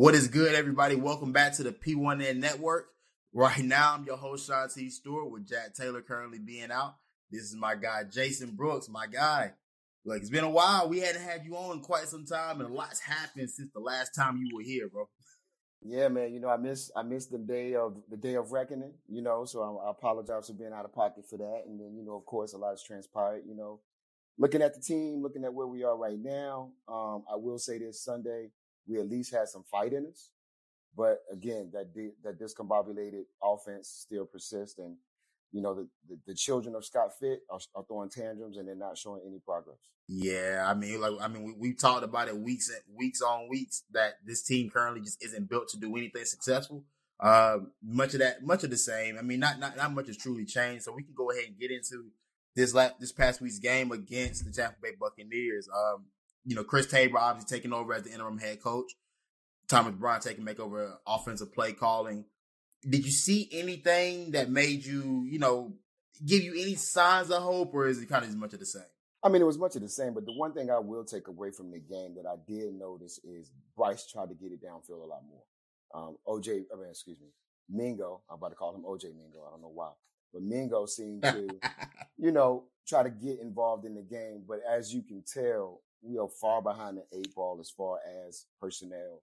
What is good, everybody? Welcome back to the P1N Network. Right now, I'm your host, Shontis Stewart, with Jack Taylor currently being out. This is my guy, Jason Brooks, my guy. Like, it's been a while. We hadn't had you on quite some time, and a lot's happened since the last time you were here, bro. Yeah, man. You know, I miss I missed the day of the day of reckoning. You know, so I, I apologize for being out of pocket for that. And then, you know, of course, a lot has transpired. You know, looking at the team, looking at where we are right now. Um, I will say this Sunday, we at least had some fight in us. But again, that di- that discombobulated offense still persists, and you know the, the, the children of Scott Fitt are, are, throwing tantrums and they're not showing any progress. Yeah, I mean, like I mean, we we talked about it weeks and weeks on weeks that this team currently just isn't built to do anything successful. Uh, much of that, much of the same. I mean, not not not much has truly changed. So we can go ahead and get into this last this past week's game against the Tampa Bay Buccaneers. Um, you know, Chris Tabor obviously taking over as the interim head coach. Thomas Brown taking make over offensive play calling. Did you see anything that made you, you know, give you any signs of hope, or is it kind of as much of the same? I mean, it was much of the same, but the one thing I will take away from the game that I did notice is Bryce tried to get it downfield a lot more. Um, OJ, I mean, excuse me, Mingo. I'm about to call him OJ Mingo. I don't know why, but Mingo seemed to, you know, try to get involved in the game. But as you can tell, we are far behind the eight ball as far as personnel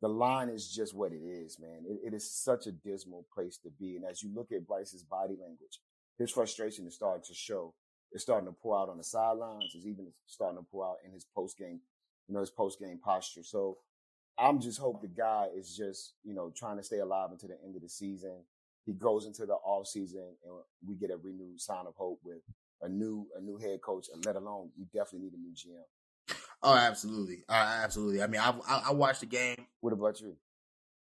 the line is just what it is, man. It, it is such a dismal place to be. And as you look at Bryce's body language, his frustration is starting to show. It's starting to pour out on the sidelines. It's even starting to pour out in his post game, you know, his post game posture. So I'm just hope the guy is just, you know, trying to stay alive until the end of the season. He goes into the off season and we get a renewed sign of hope with a new, a new head coach, and let alone we definitely need a new GM. Oh, absolutely, uh, absolutely. I mean, I, I, I watched the game. What about you?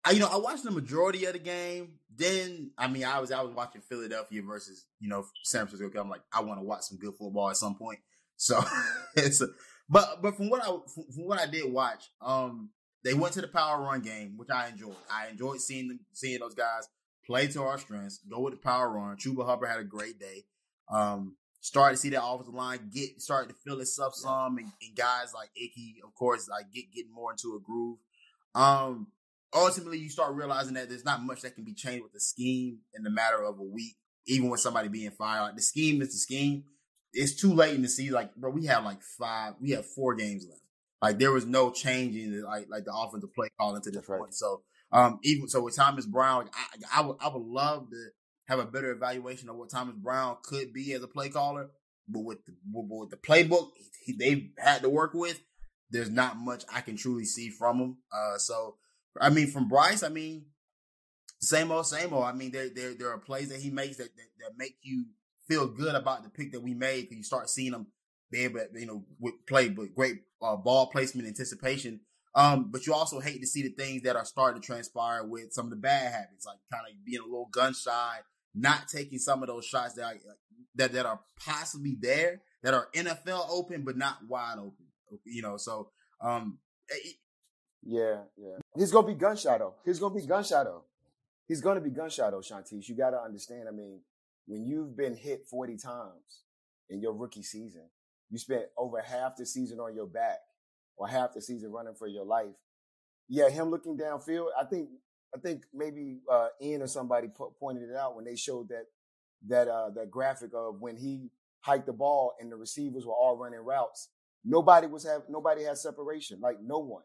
I, you know, I watched the majority of the game. Then, I mean, I was I was watching Philadelphia versus you know San Francisco. I'm like, I want to watch some good football at some point. So it's, a, but but from what I from, from, what I did watch, um, they went to the power run game, which I enjoyed. I enjoyed seeing them, seeing those guys play to our strengths, go with the power run. Chuba Hubbard had a great day. Um, started to see that offensive line get started to fill itself some, and, and, guys like Ickey, of course, like get getting more into a groove. Um, ultimately, you start realizing that there's not much that can be changed with the scheme in the matter of a week, even with somebody being fired. Like the scheme is the scheme. It's too late in the season. Like, bro, we have like five, we have four games left. Like there was no changing like like the offensive play calling to this point. Right. So um, even so with Thomas Brown, like, I, I would I would love to have a better evaluation of what Thomas Brown could be as a play caller. But with the, with the playbook he, they've had to work with, there's not much I can truly see from him. Uh, so, I mean, from Bryce, I mean, same old, same old. I mean, there there there are plays that he makes that that, that make you feel good about the pick that we made because you start seeing him be able, you know, with play, but great uh, ball placement, anticipation. Um, but you also hate to see the things that are starting to transpire with some of the bad habits, like kind of being a little gun shy, not taking some of those shots that are, that that are possibly there that are NFL open but not wide open. You know, so um, it, yeah, yeah. He's gonna be gunshot though. He's gonna be gunshot though. He's gonna be gunshot though, Shontis. You gotta understand. I mean, when you've been hit forty times in your rookie season, you spent over half the season on your back or half the season running for your life. Yeah, him looking downfield. I think I think maybe uh, Ian or somebody po- pointed it out when they showed that that uh, that graphic of when he hiked the ball and the receivers were all running routes. Nobody was have nobody had separation, like no one.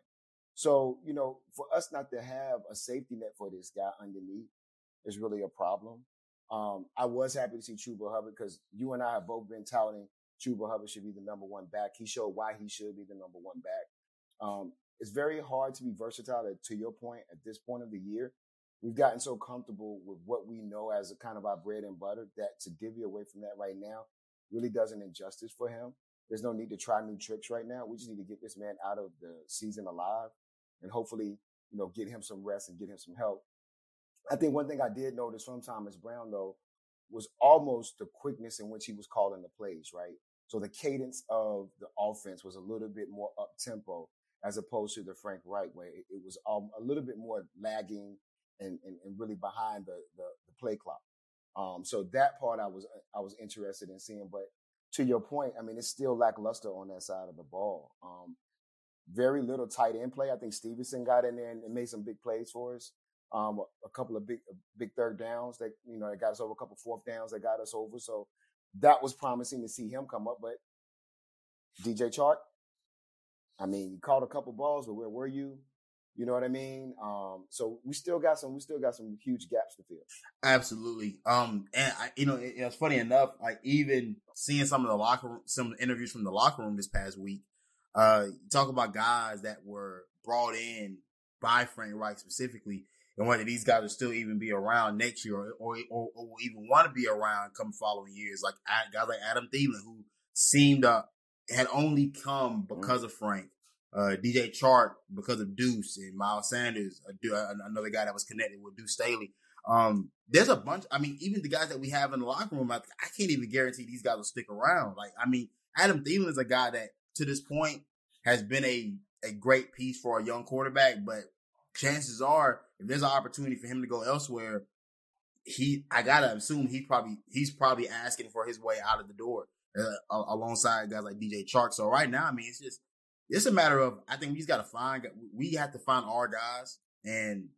So you know, for us not to have a safety net for this guy underneath is really a problem. Um, I was happy to see Chuba Hubbard because you and I have both been touting Chuba Hubbard should be the number one back. He showed why he should be the number one back. Um, it's very hard to be versatile to your point at this point of the year. We've gotten so comfortable with what we know as a kind of our bread and butter that to divvy away from that right now really does an injustice for him. There's no need to try new tricks right now. We just need to get this man out of the season alive and hopefully, you know, get him some rest and get him some help. I think one thing I did notice from Thomas Brown though was almost the quickness in which he was calling the plays, right? So the cadence of the offense was a little bit more up tempo as opposed to the Frank Reich way. It, it was um, a little bit more lagging and, and, and really behind the, the, the play clock. Um, so that part I was I was interested in seeing, but to your point, I mean it's still lackluster on that side of the ball. Um, very little tight end play. I think Stevenson got in there and, made some big plays for us. Um, a, couple of big big third downs that you know that got us over. A couple fourth downs that got us over. So that was promising to see him come up. But DJ Chark, I mean, you caught a couple balls, but where were you? You know what I mean? Um, so we still got some, we still got some huge gaps to fill. Absolutely. Um, and I, you know, it, it's funny enough, like even seeing some of the locker room, some interviews from the locker room this past week, uh, talk about guys that were brought in by Frank Reich specifically, and whether these guys will still even be around next year or, or, or, or even want to be around come following years, like guys like Adam Thielen, who seemed to had only come mm-hmm. because mm-hmm. of Frank uh, DJ Chark because of Deuce and Miles Sanders, another guy that was connected with Deuce Staley. Um, there's a bunch. I mean, even the guys that we have in the locker room, I, I can't even guarantee these guys will stick around. Like, I mean, Adam Thielen is a guy that to this point has been a a great piece for a young quarterback, but chances are, if there's an opportunity for him to go elsewhere, he I gotta assume he probably he's probably asking for his way out of the door uh, alongside guys like DJ Chark. So right now, I mean, it's just it's a matter of I think we just got to find we have to find our guys and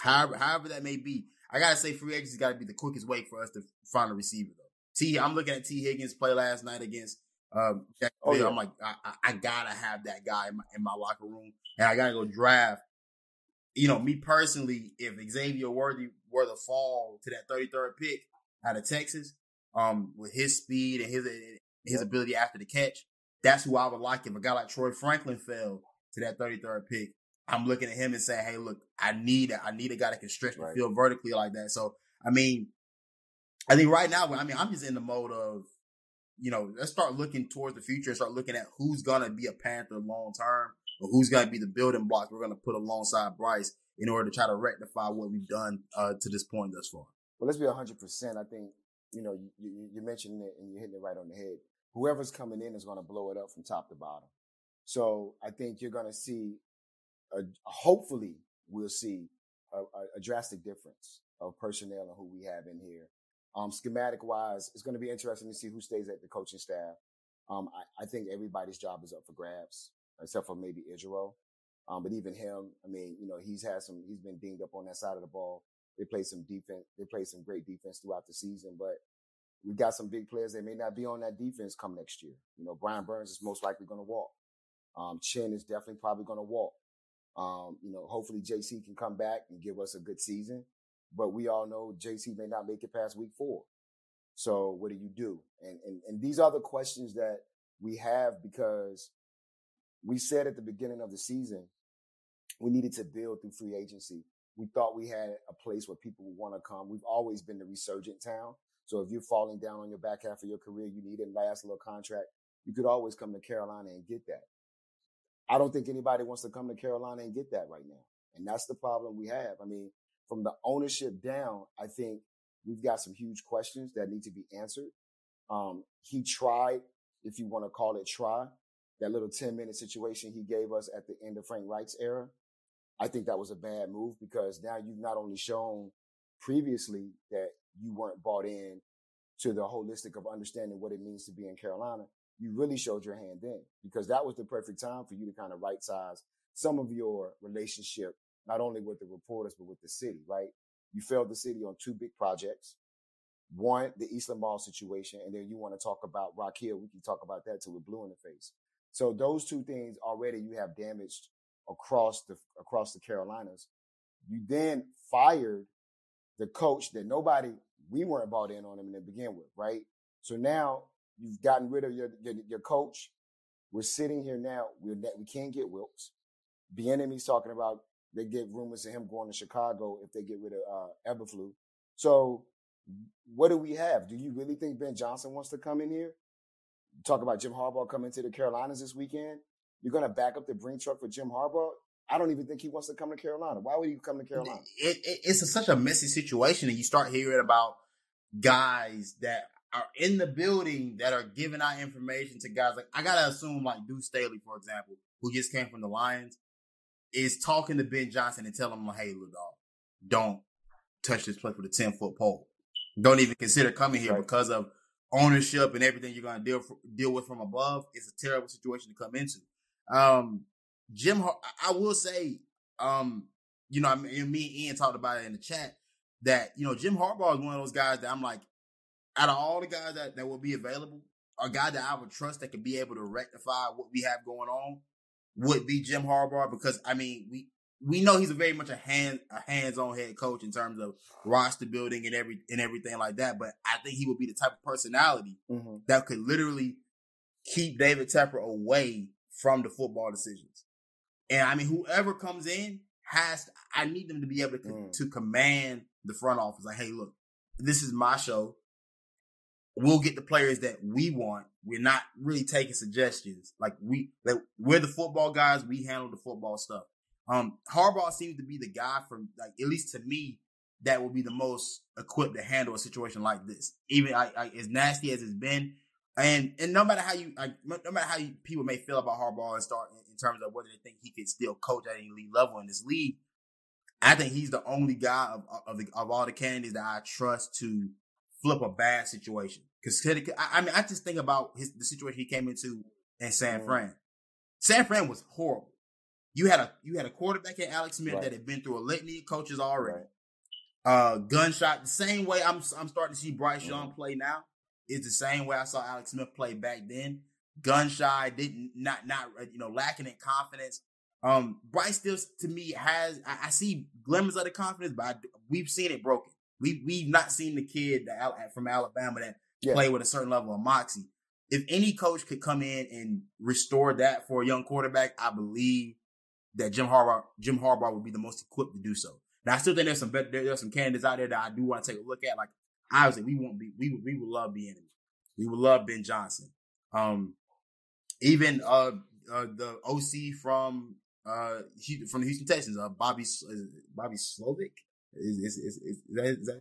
however however that may be. I gotta say, free agency got to be the quickest way for us to find a receiver. Though T, I'm looking at Tee Higgins play last night against. Um, oh, yeah. I'm like, I, I, gotta have that guy in my, in my locker room, and I gotta go draft. You know, me personally, if Xavier Worthy were to fall to that 33rd pick out of Texas, um, with his speed and his his ability after the catch, that's who I would like. If a guy like Troy Franklin fell to that 33rd pick, I'm looking at him and saying, "Hey, look, I need I need a guy that can stretch right. the field vertically like that." So, I mean, I think right now, I mean, I'm just in the mode of, you know, let's start looking towards the future and start looking at who's gonna be a Panther long term, or who's gonna be the building blocks we're gonna put alongside Bryce in order to try to rectify what we've done uh, to this point thus far. Well, let's be 100. percent I think you know you, you, you mentioned it and you're hitting it right on the head whoever's coming in is going to blow it up from top to bottom. So I think you're going to see, a, hopefully, we'll see a, a, drastic difference of personnel and who we have in here. Um, schematic wise, it's going to be interesting to see who stays at the coaching staff. Um, I, I, think everybody's job is up for grabs, except for maybe Israel. Um, but even him, I mean, you know, he's had some, he's been dinged up on that side of the ball. They played some defense, they played some great defense throughout the season, but we got some big players that may not be on that defense come next year. You know, Brian Burns is most likely going to walk. Um, Chinn is definitely probably going to walk. Um, you know, hopefully JC can come back and give us a good season, but we all know JC may not make it past week four. So what do you do? And, and, and these are the questions that we have because we said at the beginning of the season, we needed to build through free agency. We thought we had a place where people would want to come. We've always been the resurgent town. So if you're falling down on your back half of your career, you need a last little contract. You could always come to Carolina and get that. I don't think anybody wants to come to Carolina and get that right now. And that's the problem we have. I mean, from the ownership down, I think we've got some huge questions that need to be answered. Um, he tried, if you want to call it try, that little 10 minute situation he gave us at the end of Frank Reich's era. I think that was a bad move because now you've not only shown previously that you weren't bought in to the holistic of understanding what it means to be in Carolina, you really showed your hand then because that was the perfect time for you to kind of right size some of your relationship, not only with the reporters, but with the city, right? You failed the city on two big projects. One, the Eastland Mall situation, and then you want to talk about Rock Hill. We can talk about that till we're blue in the face. So those two things already you have damaged across the across the Carolinas. You then fired the coach that nobody we weren't bought in on him to begin with, right? So now you've gotten rid of your your, your coach. We're sitting here now. We're we can't get Wilks. Bieniemy's talking about they get rumors of him going to Chicago if they get rid of uh, Eberflus. So what do we have? Do you really think Ben Johnson wants to come in here? Talk about Jim Harbaugh coming to the Carolinas this weekend. You're going to back up the Brinks truck for Jim Harbaugh? I don't even think he wants to come to Carolina. Why would he come to Carolina? It, it, it's a, such a messy situation, and you start hearing about guys that are in the building that are giving out information to guys. Like I gotta assume, like Deuce Staley, for example, who just came from the Lions, is talking to Ben Johnson and telling him, "Hey, little dog, don't touch this place with a ten foot pole. Don't even consider coming here right. because of ownership and everything you're gonna deal for, deal with from above. It's a terrible situation to come into." Um, Jim, I will say, um, you know, I mean, me and Ian talked about it in the chat that you know Jim Harbaugh is one of those guys that I'm like, out of all the guys that, that will be available, a guy that I would trust that could be able to rectify what we have going on would be Jim Harbaugh because I mean we we know he's a very much a hand a hands on head coach in terms of roster building and every and everything like that. But I think he would be the type of personality mm-hmm. that could literally keep David Tepper away from the football decisions. And I mean, whoever comes in has to, I need them to be able to, mm. to command the front office. Like, hey, look, this is my show. We'll get the players that we want. We're not really taking suggestions. Like we, like, we're the football guys. We handle the football stuff. Um, Harbaugh seems to be the guy from like at least to me that will be the most equipped to handle a situation like this. Even I, I, as nasty as it's been, and and no matter how you like, no matter how you, people may feel about Harbaugh and start in, in terms of whether they think he can still coach at any elite level in this league, I think he's the only guy of of, the, of all the candidates that I trust to flip a bad situation. Because I, I mean, I just think about his the situation he came into in San mm-hmm. Fran. San Fran was horrible. You had a you had a quarterback in Alex Smith right. that had been through a litany of coaches already. Right. Uh, gunshot the same way I'm I'm starting to see Bryce mm-hmm. Young play now. Is the same way I saw Alex Smith play back then. Gun shy, didn't not not uh, you know lacking in confidence. Um, Bryce still to me has I, I see glimmers of the confidence, but I, we've seen it broken. We we've not seen the kid that, from Alabama that yeah. play with a certain level of moxie. If any coach could come in and restore that for a young quarterback, I believe that Jim Harbaugh Jim Harbaugh would be the most equipped to do so. Now I still think there's some better, there's some candidates out there that I do want to take a look at. Like obviously we won't be we would we would love Bieniemy. We would love Ben Johnson. Um, even uh, uh the OC from uh from the Houston Texans, uh Bobby Bobby Slowik. Is is, is, is, that, is that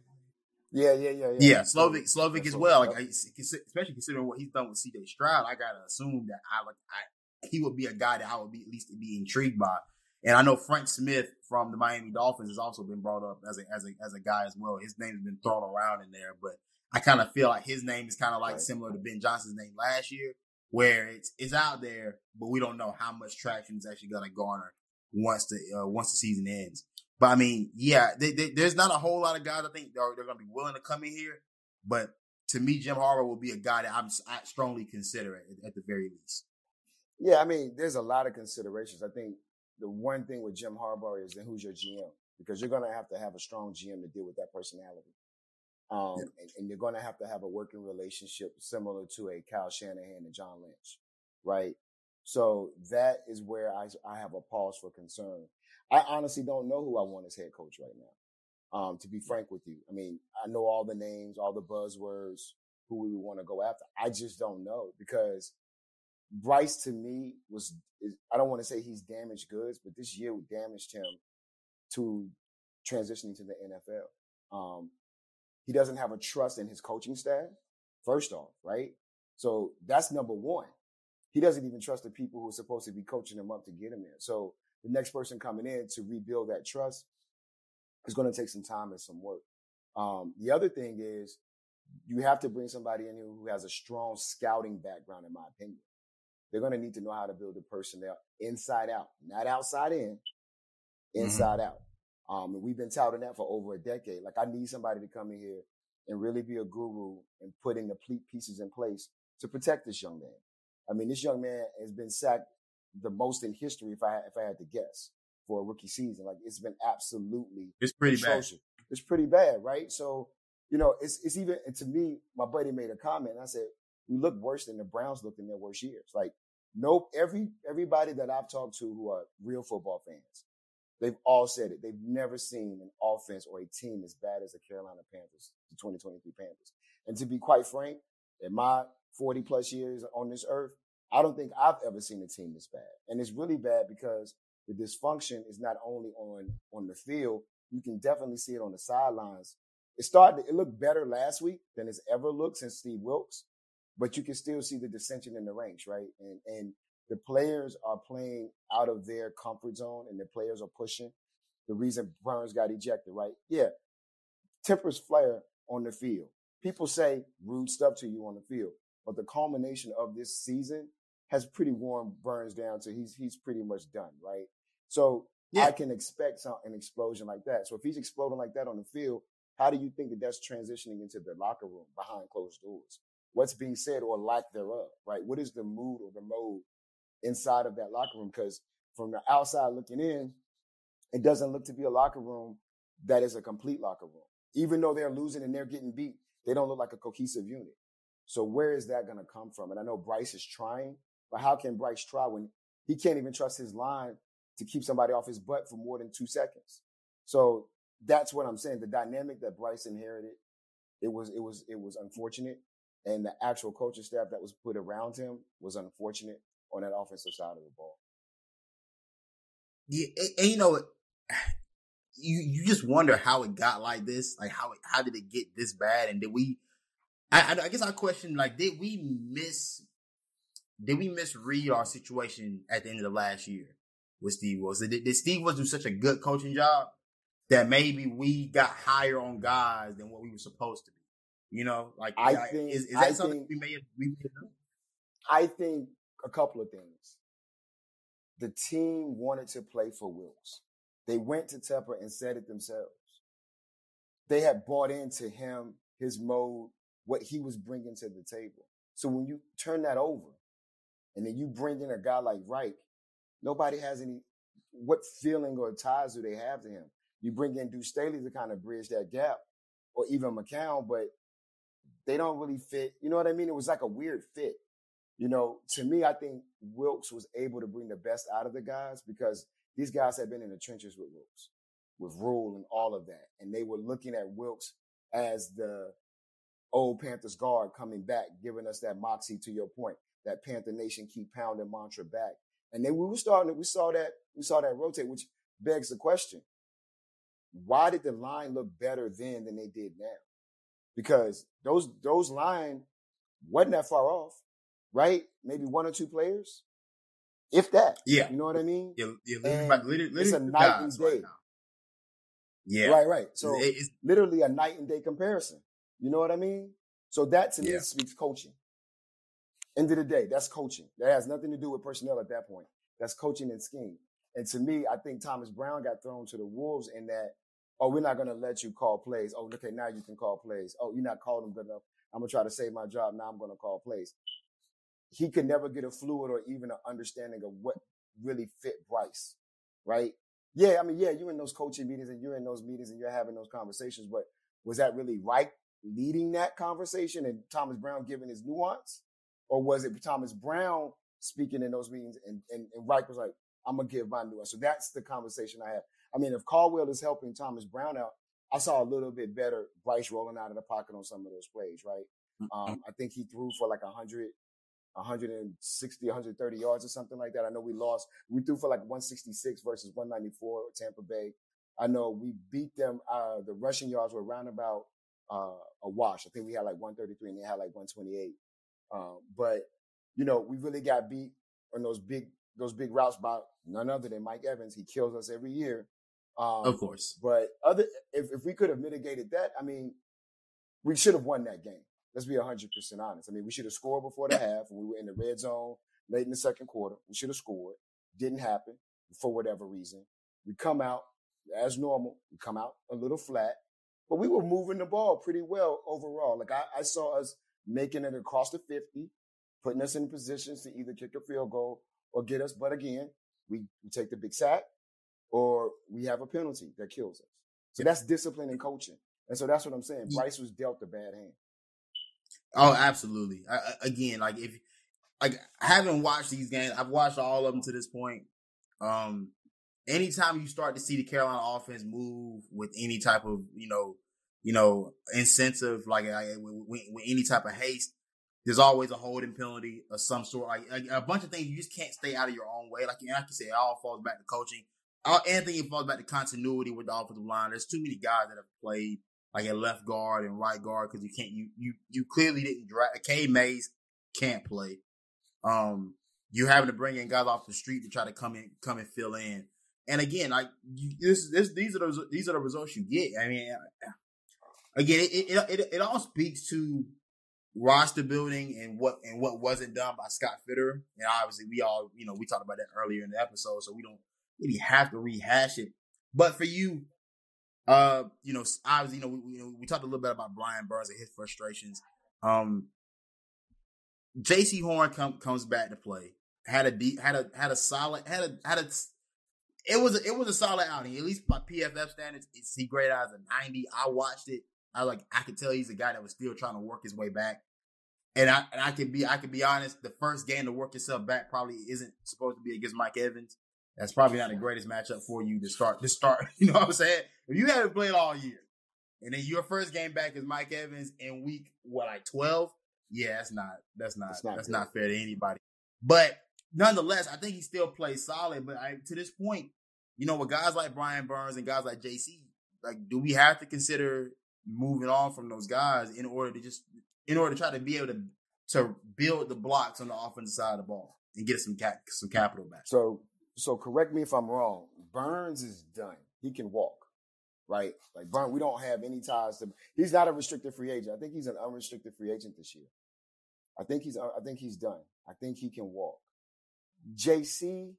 yeah, yeah, yeah, yeah. Yeah, Slowik, Slowik as well. Like, especially considering what he's done with C.J. Stroud, I gotta assume that I like I he would be a guy that I would be at least be intrigued by. And I know Frank Smith from the Miami Dolphins has also been brought up as a as a as a guy as well. His name has been thrown around in there, but I kind of feel like his name is kind of like right. similar to Ben Johnson's name last year, where it's it's out there, but we don't know how much traction is actually going to garner once the uh, once the season ends. But I mean, yeah, they, they, there's not a whole lot of guys I think they're, they're going to be willing to come in here. But to me, Jim Harbaugh will be a guy that I'm I strongly consider at, at the very least. Yeah, I mean, there's a lot of considerations. I think the one thing with Jim Harbaugh is then who's your GM? Because you're going to have to have a strong GM to deal with that personality. Um, yeah. and, and, you're going to have to have a working relationship similar to a Kyle Shanahan and John Lynch, right? So that is where I, I have a pause for concern. I honestly don't know who I want as head coach right now. Um, to be frank with you, I mean, I know all the names, all the buzzwords, who we want to go after. I just don't know because Bryce to me was I don't want to say he's damaged goods, but this year damaged him to transitioning to the NFL. Um, he doesn't have a trust in his coaching staff. First off, right? So that's number one. He doesn't even trust the people who are supposed to be coaching him up to get him there. So the next person coming in to rebuild that trust is going to take some time and some work. Um, the other thing is you have to bring somebody in who has a strong scouting background, in my opinion. They're going to need to know how to build a personnel inside out, not outside in, inside mm-hmm. out. Um, and we've been touting that for over a decade. Like I need somebody to come in here and really be a guru and putting the pleat pieces in place to protect this young man. I mean, this young man has been sacked the most in history, if I if I had to guess, for a rookie season. Like it's been absolutely it's pretty atrocious. bad. It's pretty bad, right? So, you know, it's it's even and to me, my buddy made a comment. I said, we look worse than the Browns looked in their worst years. Like, nope, every everybody that I've talked to who are real football fans, they've all said it. They've never seen an offense or a team as bad as the Carolina Panthers, the 2023 Panthers. And to be quite frank, in my 40 plus years on this earth, I don't think I've ever seen a team this bad. And it's really bad because the dysfunction is not only on on the field, you can definitely see it on the sidelines. It started it looked better last week than it's ever looked since Steve Wilks but you can still see the dissension in the ranks, right? And and the players are playing out of their comfort zone, and the players are pushing. The reason Burns got ejected, right? Yeah, tempers flare on the field. People say rude stuff to you on the field, but the culmination of this season has pretty worn Burns down so he's he's pretty much done, right? So Yeah. I can expect some, an explosion like that. So if he's exploding like that on the field, how do you think that that's transitioning into the locker room behind closed doors? What's being said or lack thereof, right? What is the mood or the mode inside of that locker room? Because from the outside looking in, it doesn't look to be a locker room that is a complete locker room. Even though they're losing and they're getting beat, they don't look like a cohesive unit. So where is that going to come from? And I know Bryce is trying, but how can Bryce try when he can't even trust his line to keep somebody off his butt for more than two seconds? So that's what I'm saying. The dynamic that Bryce inherited, it was it was it was unfortunate, and the actual coaching staff that was put around him was unfortunate on that offensive side of the ball. Yeah, and, you know, you you just wonder how it got like this. Like how how did it get this bad? And did we? I, I, guess I question like did we miss? Did we misread our situation at the end of the last year with Steve Wilks? Did, did Steve Wilks do such a good coaching job that maybe we got higher on guys than what we were supposed to? You know, like I like, think- is, is that I something think- we may have we may have done? I think a couple of things. The team wanted to play for Wilks. They went to Tepper and said it themselves. They had bought into him, his mode, what he was bringing to the table. So when you turn that over and then you bring in a guy like Reich, nobody has any, what feeling or ties do they have to him? You bring in Deuce Staley to kind of bridge that gap or even McCown, but they don't really fit. You know what I mean? It was like a weird fit. You know, to me, I think Wilks was able to bring the best out of the guys because these guys had been in the trenches with Wilks, with Rhule and all of that. And they were looking at Wilks as the old Panthers guard coming back, giving us that moxie to your point, that Panther Nation keep pounding mantra back. And then we were starting, we saw that, we saw that rotate, which begs the question. Why did the line look better then than they did now? Because those, those line wasn't that far off right? Maybe one or two players, if that. Yeah. You know what I mean? You're, you're literally, literally, it's a night and right day. now. Yeah. Right, right. So It- it's, literally a night and day comparison. You know what I mean? So that to me Yeah. speaks coaching. End of the day, that's coaching. That has nothing to do with personnel at that point. That's coaching and scheme. And to me, I think Thomas Brown got thrown to the wolves in that, oh, we're not going to let you call plays. Oh, okay, now you can call plays. Oh, you're not calling them good enough. I'm going to try to save my job. Now I'm going to call plays. He could never get a fluid or even an understanding of what really fit Bryce, right? Yeah, I mean, yeah, you're in those coaching meetings and you're in those meetings and you're having those conversations, but was that really right leading that conversation and Thomas Brown giving his nuance? Or was it Thomas Brown speaking in those meetings and, and, and Reich was like, I'm gonna give my nuance. So that's the conversation I have. I mean, if Caldwell is helping Thomas Brown out, I saw a little bit better Bryce rolling out of the pocket on some of those plays, right? Um, I think he threw for like 100, 160, 130 yards or something like that. I know we lost. We threw for like 166 versus 194 at Tampa Bay. I know we beat them. Uh, the rushing yards were around about uh, a wash. I think we had like 133 and they had like 128. Um, but you know, we really got beat on those big those big routes by none other than Mike Evans. He kills us every year. Um, of course. but other, if, if we could have mitigated that, I mean, we should have won that game. Let's be hundred percent honest. I mean, we should have scored before the half we were in the red zone late in the second quarter. We should have scored. Didn't happen for whatever reason. We come out as normal. We come out a little flat, but we were moving the ball pretty well overall. Like I, I saw us making it across the 50, putting us in positions to either kick a field goal or get us. But again, we, we take the big sack or we have a penalty that kills us. So that's discipline and coaching. And so that's what I'm saying. Bryce was dealt a bad hand. Oh, absolutely. I, I- again, like if like I haven't watched these games, I've watched all of them to this point. Um, anytime you start to see the Carolina offense move with any type of you know, you know, incentive, like I, with, with any type of haste, there's always a holding penalty of some sort. Like a, a bunch of things you just can't stay out of your own way. Like, like you said, it all falls back to coaching. All, anything it falls back to continuity with the offensive line. There's too many guys that have played like at left guard and right guard because you can't you you you clearly didn't draft Cade Mays can't play. Um, you having to bring in guys off the street to try to come in come and fill in. And again, like you, this this these are the these are the results you get. I mean, again, it it it, it all speaks to roster building and what and what wasn't done by Scott Fitter. And obviously, we all you know we talked about that earlier in the episode, so we don't really have to rehash it. But for you, uh, you know, obviously, you know, we, we, we talked a little bit about Brian Burns and his frustrations. Um, Jaycee Horn come, comes back to play. Had a deep, had a had a solid, had a had a. It was a, it was a solid outing. At least by PFF standards, it's he graded as a ninety. I watched it. I like I could tell he's a guy that was still trying to work his way back. And I and I can be I can be honest, the first game to work yourself back probably isn't supposed to be against Mike Evans. That's probably not the greatest matchup for you to start to start. You know what I'm saying? If you haven't played all year, and then your first game back is Mike Evans in week what like 12, yeah, that's not that's not, not that's not fair to anybody. But nonetheless, I think he still plays solid. But I, to this point, you know, with guys like Brian Burns and guys like JC, like, do we have to consider moving on from those guys in order to just in order to try to be able to to build the blocks on the offensive side of the ball and get some cap, some capital back? So, so correct me if I'm wrong. Burns is done. He can walk right? Like Burn, we don't have any ties to. He's not a restricted free agent. I think he's an unrestricted free agent this year. I think he's. I think he's done. I think he can walk. JC,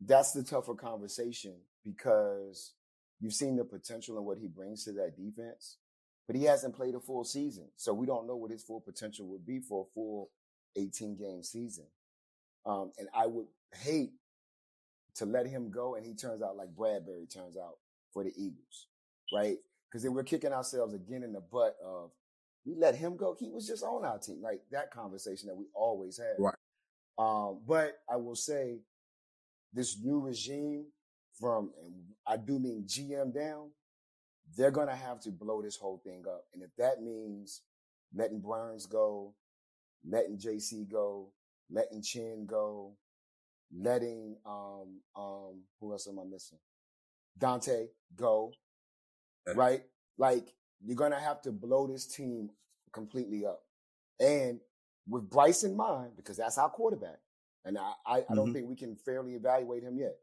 that's the tougher conversation because you've seen the potential and what he brings to that defense, but he hasn't played a full season, so we don't know what his full potential would be for a full 18 game season. Um, and I would hate to let him go and he turns out like Bradberry turns out for the Eagles, right? Because then we're kicking ourselves again in the butt of we let him go. He was just on our team, like That conversation that we always had. Right. Um, but I will say this new regime from, and I do mean GM down, they're going to have to blow this whole thing up. And if that means letting Burns go, letting JC go, letting Chinn go, letting, um, um, who else am I missing? Donte go, right? Like you're gonna have to blow this team completely up. And with Bryce in mind, because that's our quarterback, and I, I, mm-hmm. Don't think we can fairly evaluate him yet.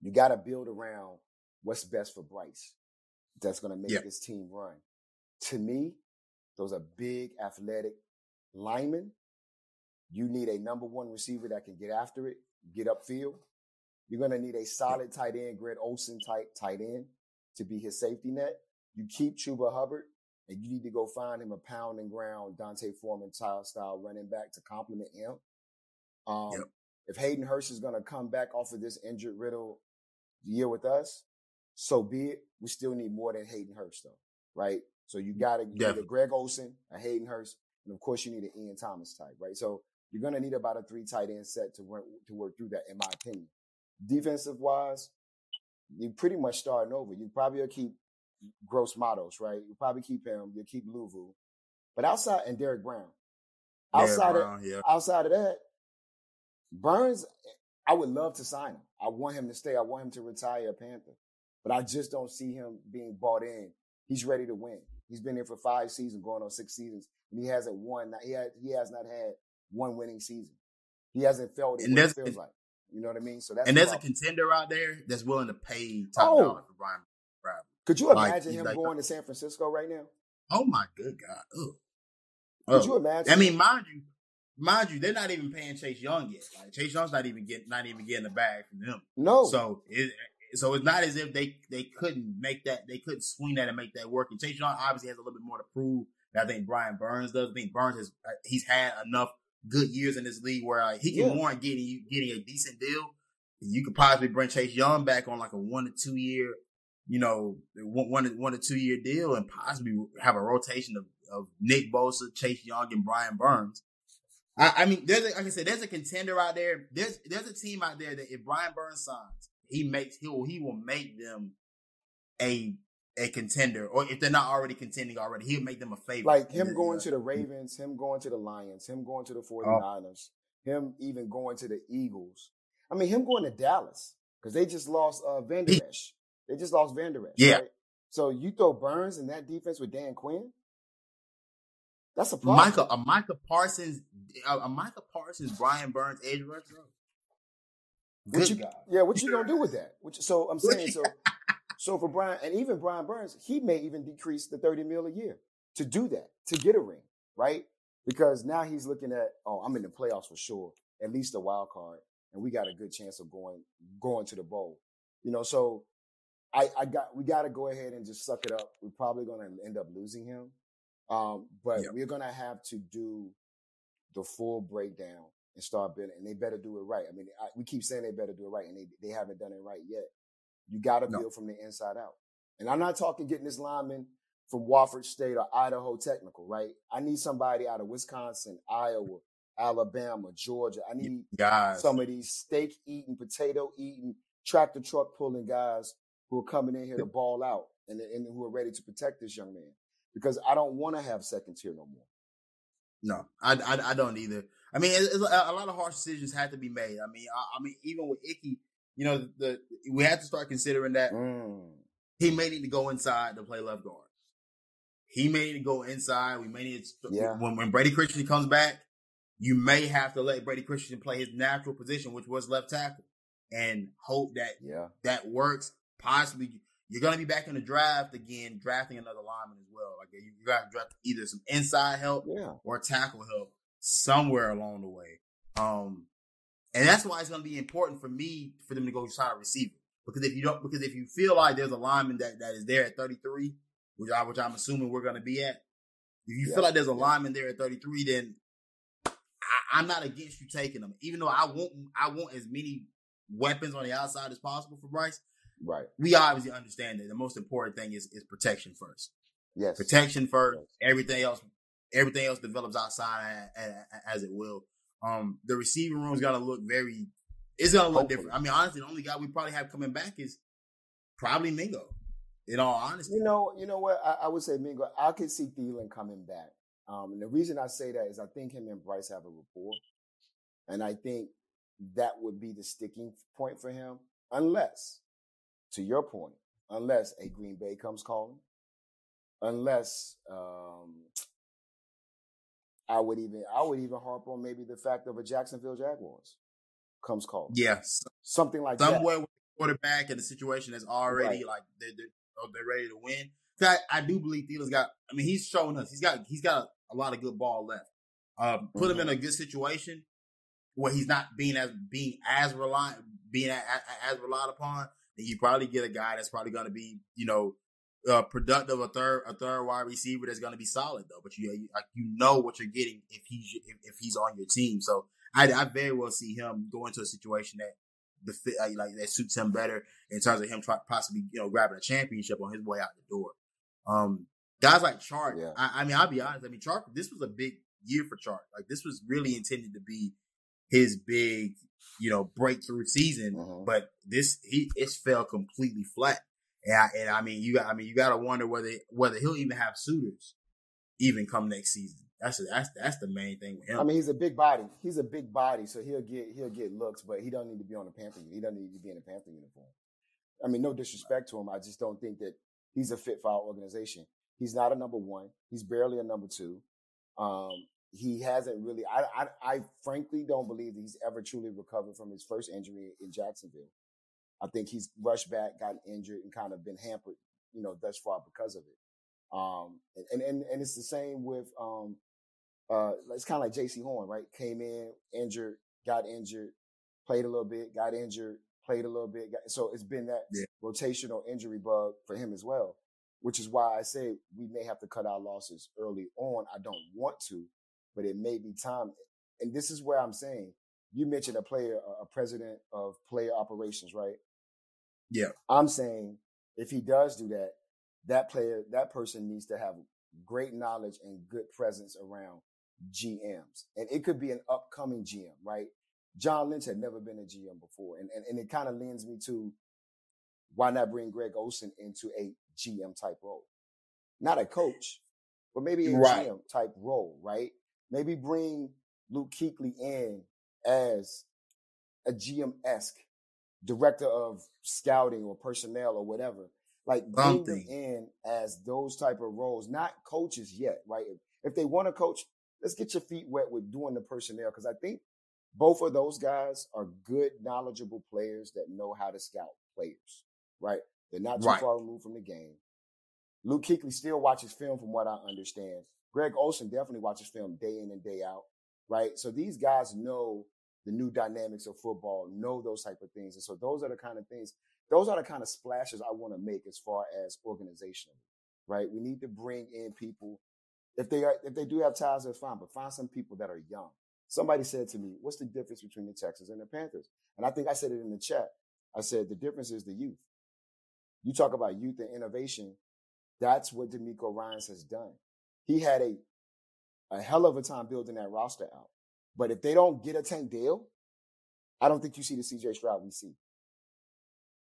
You got to build around what's best for Bryce. That's going to make this team run. To me, those are big, athletic linemen. You need a number one receiver that can get after it, get upfield. You're going to need a solid tight end, Greg Olsen type tight end to be his safety net. You keep Chuba Hubbard, and you need to go find him a pound and ground D'Onta Foreman style running back to complement him. Um, yep. If Hayden Hurst is going to come back off of this injured riddle year with us, so be it. We still need more than Hayden Hurst, though, right? So you got to get a Greg Olsen, a Hayden Hurst, and of course you need an Ian Thomas type, right? So you're going to need about a three tight end set to work to work through that, in my opinion. Defensive wise, you're pretty much starting over. You probably will keep Gross Matos, right? You probably keep him. You'll keep Luvu, but outside and Derrick Brown. Outside Derrick Brown, of yeah. outside of that, Burns, I would love to sign him. I want him to stay. I want him to retire a Panther, but I just don't see him being bought in. He's ready to win. He's been there for five seasons, going on six seasons, and he hasn't won. He has, he has not had one winning season. He hasn't felt it, what it feels like. You know what I mean? So that's and there's a contender out there that's willing to pay top oh. dollar for Brian Bradley. Could you imagine like, him like, going to San Francisco right now? Oh my good God! Ugh. Could you imagine? I mean, mind you, mind you, they're not even paying Chase Young yet. Like Chase Young's not even getting not even getting the bag from them. No. So it so it's not as if they they couldn't make that they couldn't swing that and make that work. And Chase Young obviously has a little bit more to prove. I think Brian Burns does. I think Burns has uh, he's had enough good years in this league where like, he can yeah. warrant getting you getting a decent deal. You could possibly bring Chase Young back on like a one to two year, you know, one one, one to two year deal, and possibly have a rotation of, of Nick Bosa, Chase Young, and Brian Burns. I, I mean, there's a, like I said, there's a contender out there. There's there's a team out there that if Brian Burns signs, he makes he will he will make them a a contender, or if they're not already contending already, he'll make them a favorite. Like him going to the Ravens, him going to the Lions, him going to the 49ers, oh. him even going to the Eagles. I mean, him going to Dallas because they just lost uh, Van Der Esch. They just lost Van Der Esch. Yeah. Right? So you throw Burns in that defense with Dan Quinn. That's a problem. Micah, a Micah Parsons, a, a Micah Parsons, Brian Burns edge rusher. Good you, Yeah, what you gonna do with that? Which, so I'm saying, so so for Brian and even Brian Burns, he may even decrease the 30 mil a year to do that, to get a ring, right? Because now he's looking at, oh, I'm in the playoffs for sure, at least a wild card, and we got a good chance of going going to the bowl. You know, so I, I got we got to go ahead and just suck it up. We're probably going to end up losing him, um, but yep. we're going to have to do the full breakdown and start building. And they better do it right. I mean, I, we keep saying they better do it right, and they they haven't done it right yet. You got to no. build from the inside out. And I'm not talking getting this lineman from Wofford State or Idaho Technical, right? I need somebody out of Wisconsin, Iowa, Alabama, Georgia. I need guys. some of these steak eating, potato eating, tractor truck pulling guys who are coming in here to ball out and, and who are ready to protect this young man. Because I don't want to have second tier no more. No, I, I, I don't either. I mean, a, a, lot of harsh decisions had to be made. I mean, I, I, mean, even with Ickey, you know, the we have to start considering that mm. he may need to go inside to play left guard. He may need to go inside. We may need to, yeah. when when Brady Christian comes back, you may have to let Brady Christian play his natural position, which was left tackle, and hope that yeah. that works. Possibly, you're going to be back in the draft again, drafting another lineman as well. Like you, you got to draft either some inside help yeah. or tackle help somewhere along the way. Um, and that's why it's going to be important for me for them to go try a receiver. Because if you don't, because if you feel like there's a lineman that, that is there at 33, which I which I'm assuming we're going to be at, if you yeah. feel like there's a lineman there at 33, then I, am not against you taking them. Even though I want I want as many weapons on the outside as possible for Bryce. Right. We obviously understand that the most important thing is is protection first. Yes. Protection first. Yes. Everything else everything else develops outside as, as it will. Um, the receiving room's got to look very. It's gonna look Hopefully. different. I mean, honestly, the only guy we probably have coming back is probably Mingo. In all honesty, you know, you know what I, I would say, Mingo. I could see Thielen coming back. Um, and the reason I say that is I think him and Bryce have a rapport, and I think that would be the sticking point for him, unless, to your point, unless a Green Bay comes calling, unless um, I would even I would even harp on maybe the fact of a Jacksonville Jaguars comes called. Yes, something like somewhere that. with quarterback in the situation that's already right. like they're, they're, they're ready to win. I, I, do believe Thielen's got. I mean, he's showing us he's got he's got a, a lot of good ball left. Um, put mm-hmm. him in a good situation where he's not being as being as reliant being as, as relied upon. Then you probably get a guy that's probably going to be you know uh, productive, a third a third wide receiver that's going to be solid though. But you you, you know what you're getting if he's if, if he's on your team. So I, I very well see him go into a situation that the fit uh, like that suits him better in terms of him try, possibly you know grabbing a championship on his way out the door. Um, guys like Chark, yeah. I, I mean, I'll be honest. I mean, Chark, this was a big year for Chark. Like this was really intended to be his big, you know, breakthrough season. Mm-hmm. But this he it fell completely flat. And I, and I mean, you I mean, you got to wonder whether whether he'll even have suitors even come next season. That's that's that's the main thing with him. I mean, he's a big body. He's a big body, so he'll get he'll get looks, but he don't need to be on the Panther. He doesn't need to be in a Panther uniform. I mean, no disrespect to him. I just don't think that he's a fit for our organization. He's not a number one. He's barely a number two. Um, he hasn't really. I, I, I frankly don't believe that he's ever truly recovered from his first injury in Jacksonville. I think he's rushed back, gotten injured, and kind of been hampered, you know, thus far because of it. Um, and, and, and it's the same with, um, uh, it's kind of like J.C. Horn, right? Came in injured, got injured, played a little bit, got injured, played a little bit. Got, so it's been that yeah. rotational injury bug for him as well, which is why I say we may have to cut our losses early on. I don't want to, but it may be time. And this is where I'm saying you mentioned a player, a president of player operations, right? Yeah. I'm saying if he does do that, that player, that person needs to have great knowledge and good presence around GMs. And it could be an upcoming GM, right? John Lynch had never been a GM before. And, and, and it kind of lends me to why not bring Greg Olsen into a GM type role? Not a coach, but maybe a right. GM type role, right? Maybe bring Luke Kuechly in as a GM esque director of scouting or personnel or whatever. Like bring them in as those type of roles, not coaches yet, right? If, if they want to coach, let's get your feet wet with doing the personnel because I think both of those guys are good, knowledgeable players that know how to scout players, right? They're not too right. far removed from the game. Luke Kuechly still watches film, from what I understand. Greg Olsen definitely watches film day in and day out, right? So these guys know the new dynamics of football, know those type of things, and so those are the kind of things. Those are the kind of splashes I want to make as far as organizationally, right? We need to bring in people. If they are, if they do have ties, that's fine, but find some people that are young. Somebody said to me, "What's the difference between the Texans and the Panthers?" And I think I said it in the chat. I said the difference is the youth. You talk about youth and innovation. That's what DeMeco Ryans has done. He had a a hell of a time building that roster out. But if they don't get a Tank Dell, I don't think you see the CJ Stroud we see.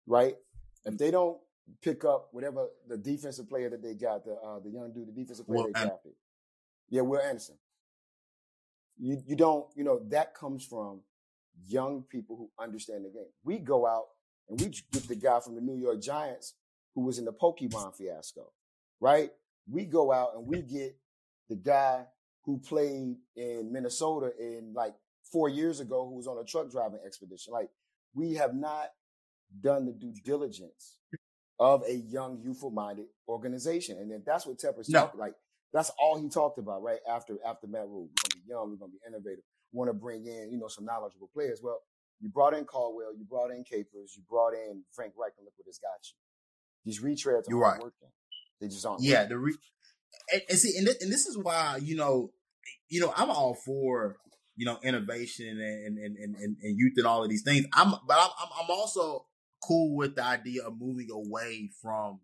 Right? If they don't pick up whatever the defensive player that they got, the uh, the young dude, the defensive player they drafted. Yeah, Will Anderson. You you don't, you know, that comes from young people who understand the game. We go out and we get the guy from the New York Giants who was in the Pokemon fiasco, right? We go out and we get the guy who played in Minnesota in like four years ago who was on a truck driving expedition. Like we have not done the due diligence of a young, youthful minded organization. And then that's what Tepper's No. talking like. That's all he talked about, right? After after Matt Rhule. We're gonna be young, we're gonna be innovative. We want to bring in, you know, some knowledgeable players. Well, you brought in Caldwell, you brought in Capers, you brought in Frank Reich, and look what it's got you. These retreads You're aren't right. working. They just aren't. Yeah, the re- and, and see, and, thi- and this is why you know, you know, I'm all for you know innovation and and and, and, and youth and all of these things. I'm, but I'm I'm- I'm also cool with the idea of moving away from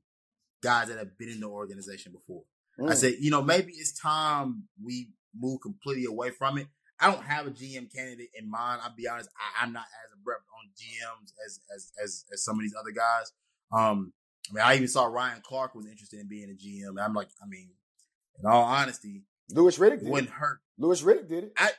guys that have been in the organization before. I Mm. said, you know, maybe it's time we move completely away from it. I don't have a GM candidate in mind. I'll be honest, I, I'm not as abrupt on GMs as as as as some of these other guys. Um, I mean, I even saw Ryan Clark was interested in being a GM. I'm like, I mean, in all honesty, Louis Riddick wouldn't hurt. Louis Riddick did it. I-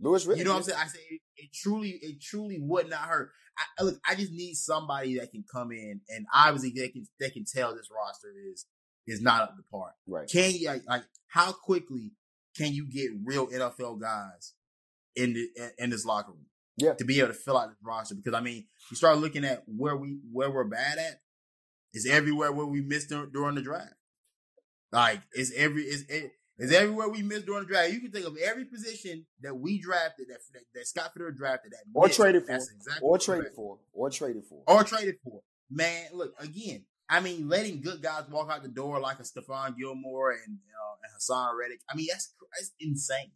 Louis Riddick. You know what I'm saying? I say it, it truly, it truly would not hurt. I, look, I just need somebody that can come in and obviously they can they can tell this roster is is not up to par. Right. Can you like, like how quickly can you get real NFL guys in the in, in this locker room? Yeah. To be able to fill out this roster because I mean, you start looking at where we where we're bad at. It's everywhere where we missed during the draft. Like it's every it's it, it's everywhere we missed during the draft. You can think of every position that we drafted that that, that Scott Fitterer drafted that Or missed. traded for. Exactly Or traded for. Or traded for. or traded for. Man, look again. I mean, letting good guys walk out the door like a Stephon Gilmore and, uh, and Haason Reddick. I mean, that's that's insane.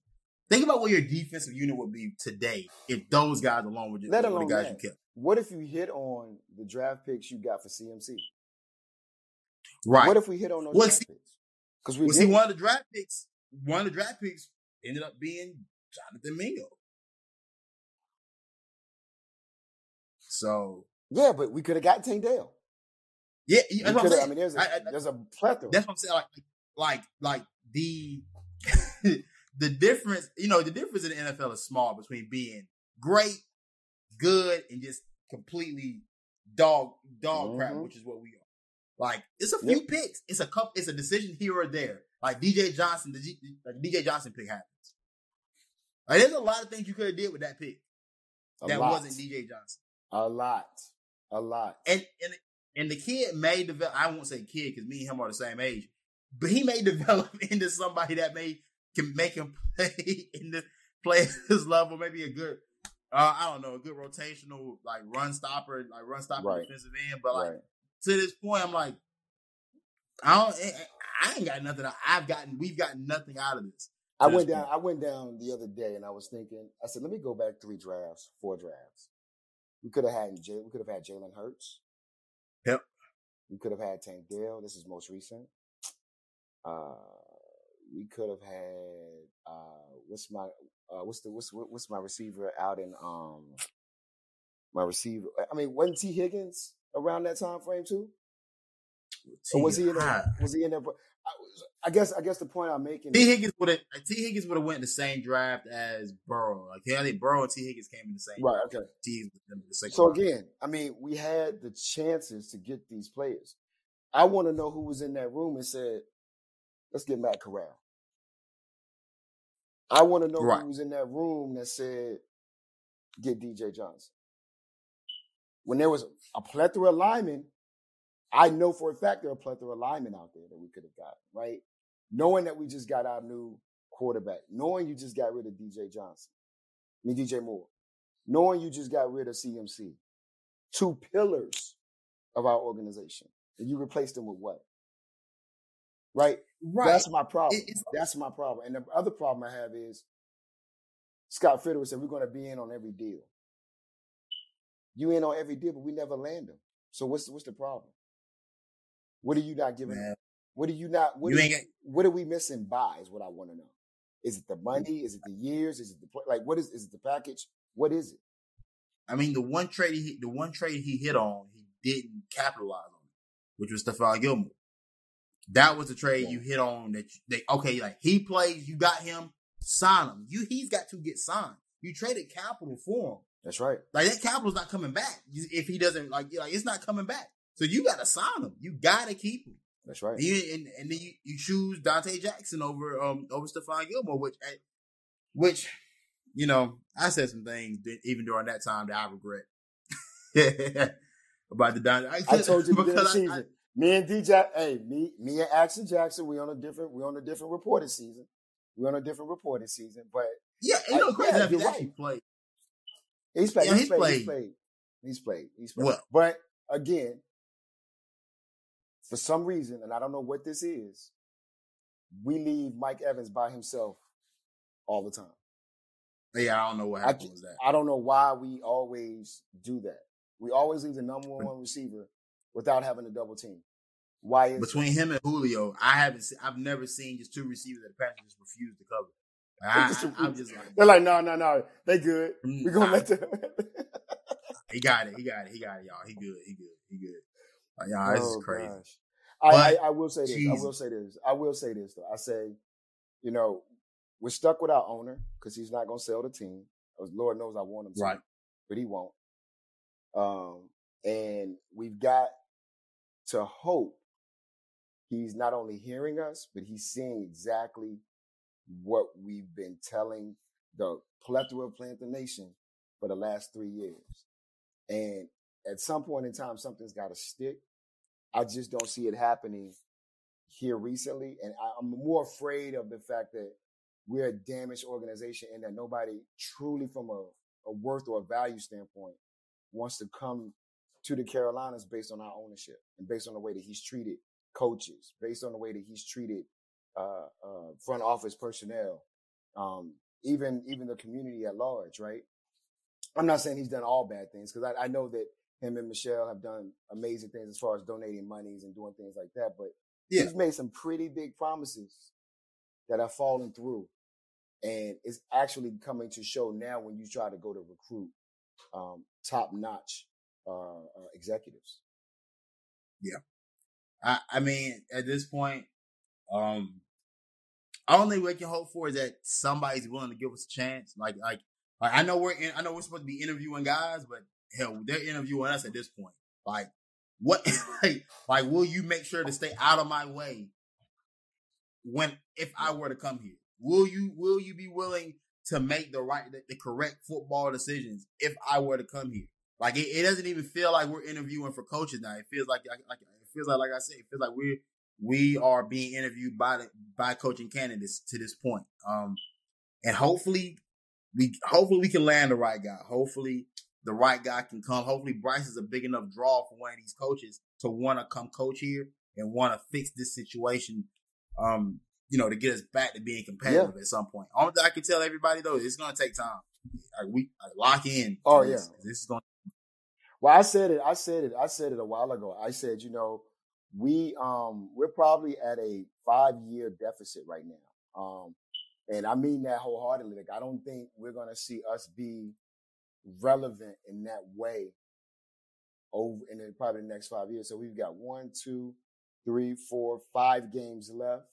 Think about what your defensive unit would be today if those guys alone were just Let alone the guys that. you kept. What if you hit on the draft picks you got for CMC? Right. What if we hit on those Well, draft see- picks? Because we well, see, one of the draft picks, one of the draft picks ended up being Jonathan Mingo. So yeah, but we could have got Tank Dell. yeah, that's what I'm saying. I mean, there's a, I- I- there's a plethora. That's what I'm saying. Like, like, like the the difference. You know, the difference in the NFL is small between being great, good, and just completely dog dog crap, Mhm. which is what we are. Like, it's a few picks. It's a cup. It's a decision here or there. Like DJ Johnson, the G, like DJ Johnson pick happens. Like, there's a lot of things you could have did with that pick a that lot. wasn't DJ Johnson. A lot. A lot. and and and the kid may develop. I won't say kid because me and him are the same age, but he may develop into somebody that may can make him play in the play at this level. Maybe a good, uh, I don't know, a good rotational like run stopper, like run stopper Right. defensive end. But like right. To this point, I'm like, I don't, I- I ain't got nothing. I've gotten, we've gotten nothing out of this. I went down. point. I went down the other day, and I was thinking. I said, "Let me go back three drafts, four drafts. We could have had Jay. We could have had Jalen Hurts. Yep. We could have had Tank Dell. This is most recent. Uh, we could have had uh, what's my uh, what's the what's what's my receiver out in um my receiver. I mean, wasn't Tee Higgins around that time frame too? Or was he in there? Was he in there? I, I guess I guess the point I'm making. Tee Higgins would have Tee Higgins would have went in the same draft as Burrow. Like I think Burrow and Tee Higgins came in the same. Right. Okay. Tee Higgins in the second So round. again, I mean, we had the chances to get these players. I want to know who was in that room and said, "Let's get Matt Corral." I want to know Right. who was in that room that said, "Get DJ Johnson." When there was a plethora of linemen, I know for a fact there are a plethora of linemen out there that we could have got, right? Knowing that we just got our new quarterback, knowing you just got rid of DJ Johnson, I mean DJ Moore, knowing you just got rid of CMC, two pillars of our organization, and you replaced them with what? Right? Right. That's my problem. It's, That's my problem. And the other problem I have is Scott Fitterer said we're going to be in on every deal. You in on every deal, but we never land them. So what's what's the problem? What are you not giving? Man. What are you not? What, you are, what are we missing by? Is what I want to know. Is it the mm. money? Is it the years? Is it the like? What is? Is it the package? What is it? I mean, the one trade he, the one trade he hit on, he didn't capitalize on, which was Stephon Gilmore. That was the trade yeah. you hit on. That they okay, like he plays, you got him, sign him. You he's got to get signed. You traded capital for him. That's right. Like that capital's not coming back if he doesn't like. Like it's not coming back. So you got to sign him. You got to keep him. That's right. And, you, and, and then you, you, choose Donte Jackson over um over Stephon Gilmore, which eh, which you know I said some things even during that time that I regret about the Donte. I, I told you because season. I, me and DJ, hey, me, me and Action Jackson, we on a different, we on a different reporting season. We on a different reporting season, but yeah, you know, crazy. Yeah, you're right. played. He's played. Yeah, he's, he's played, played. He's played. He's played. He's played. Well, but again, for some reason, and I don't know what this is, we leave Mike Evans by himself all the time. Yeah, I don't know what happened with that. I don't know why we always do that. We always leave the number one receiver without having a double team. Why is between him and Julio? I haven't. Seen, I've never seen just two receivers that the just refuse to cover. I, am just like they're like, no, no, no, they good. Mm, We're gonna let them. he got it. He got it. He got it, y'all. He good. He good. He good. Like, y'all, this oh, is crazy. I, I, I, will say this. Jesus. I will say this. I will say this though. I say, you know, we're stuck with our owner because he's not gonna sell the team. Lord knows I want him to, right. but he won't. Um, and we've got to hope he's not only hearing us, but he's seeing exactly what we've been telling the plethora of Panther Nation for the last three years. And at some point in time, something's got to stick. I just don't see it happening here recently. And I, am more afraid of the fact that we're a damaged organization and that nobody truly from a, a worth or a value standpoint wants to come to the Carolinas based on our ownership and based on the way that he's treated coaches, based on the way that he's treated uh, uh, front office personnel, um, even even the community at large. Right? I'm not saying he's done all bad things because I, I, know that him and Michelle have done amazing things as far as donating monies and doing things like that. But yeah. he's made some pretty big promises that have fallen through, and it's actually coming to show now when you try to go to recruit um, top notch uh, uh, executives. Yeah, I, I mean, at this point, um, only we can hope for is that somebody's willing to give us a chance. Like, like, like I know we're in, I know we're supposed to be interviewing guys, but hell, they're interviewing us at this point. Like, what, like, like, will you make sure to stay out of my way when if I were to come here? Will you will you be willing to make the right the, the correct football decisions if I were to come here? Like it, it, doesn't even feel like we're interviewing for coaches now. It feels like, like, like it feels like like I said, it feels like we we are being interviewed by the, by coaching candidates to this point. Um, and hopefully we hopefully we can land the right guy. Hopefully the right guy can come. Hopefully Bryce is a big enough draw for one of these coaches to want to come coach here and want to fix this situation. Um, you know, to get us back to being competitive yeah. at some point. Thing I can tell everybody though, it's going to take time. Like we like, lock in. Oh yeah, this is going well, I said it. I said it. I said it a while ago. I said, you know, we um we're probably at a five year deficit right now. Um, and I mean that wholeheartedly. Like I don't think we're gonna see us be relevant in that way over in the, probably the next five years. So we've got one, two, three, four, five games left.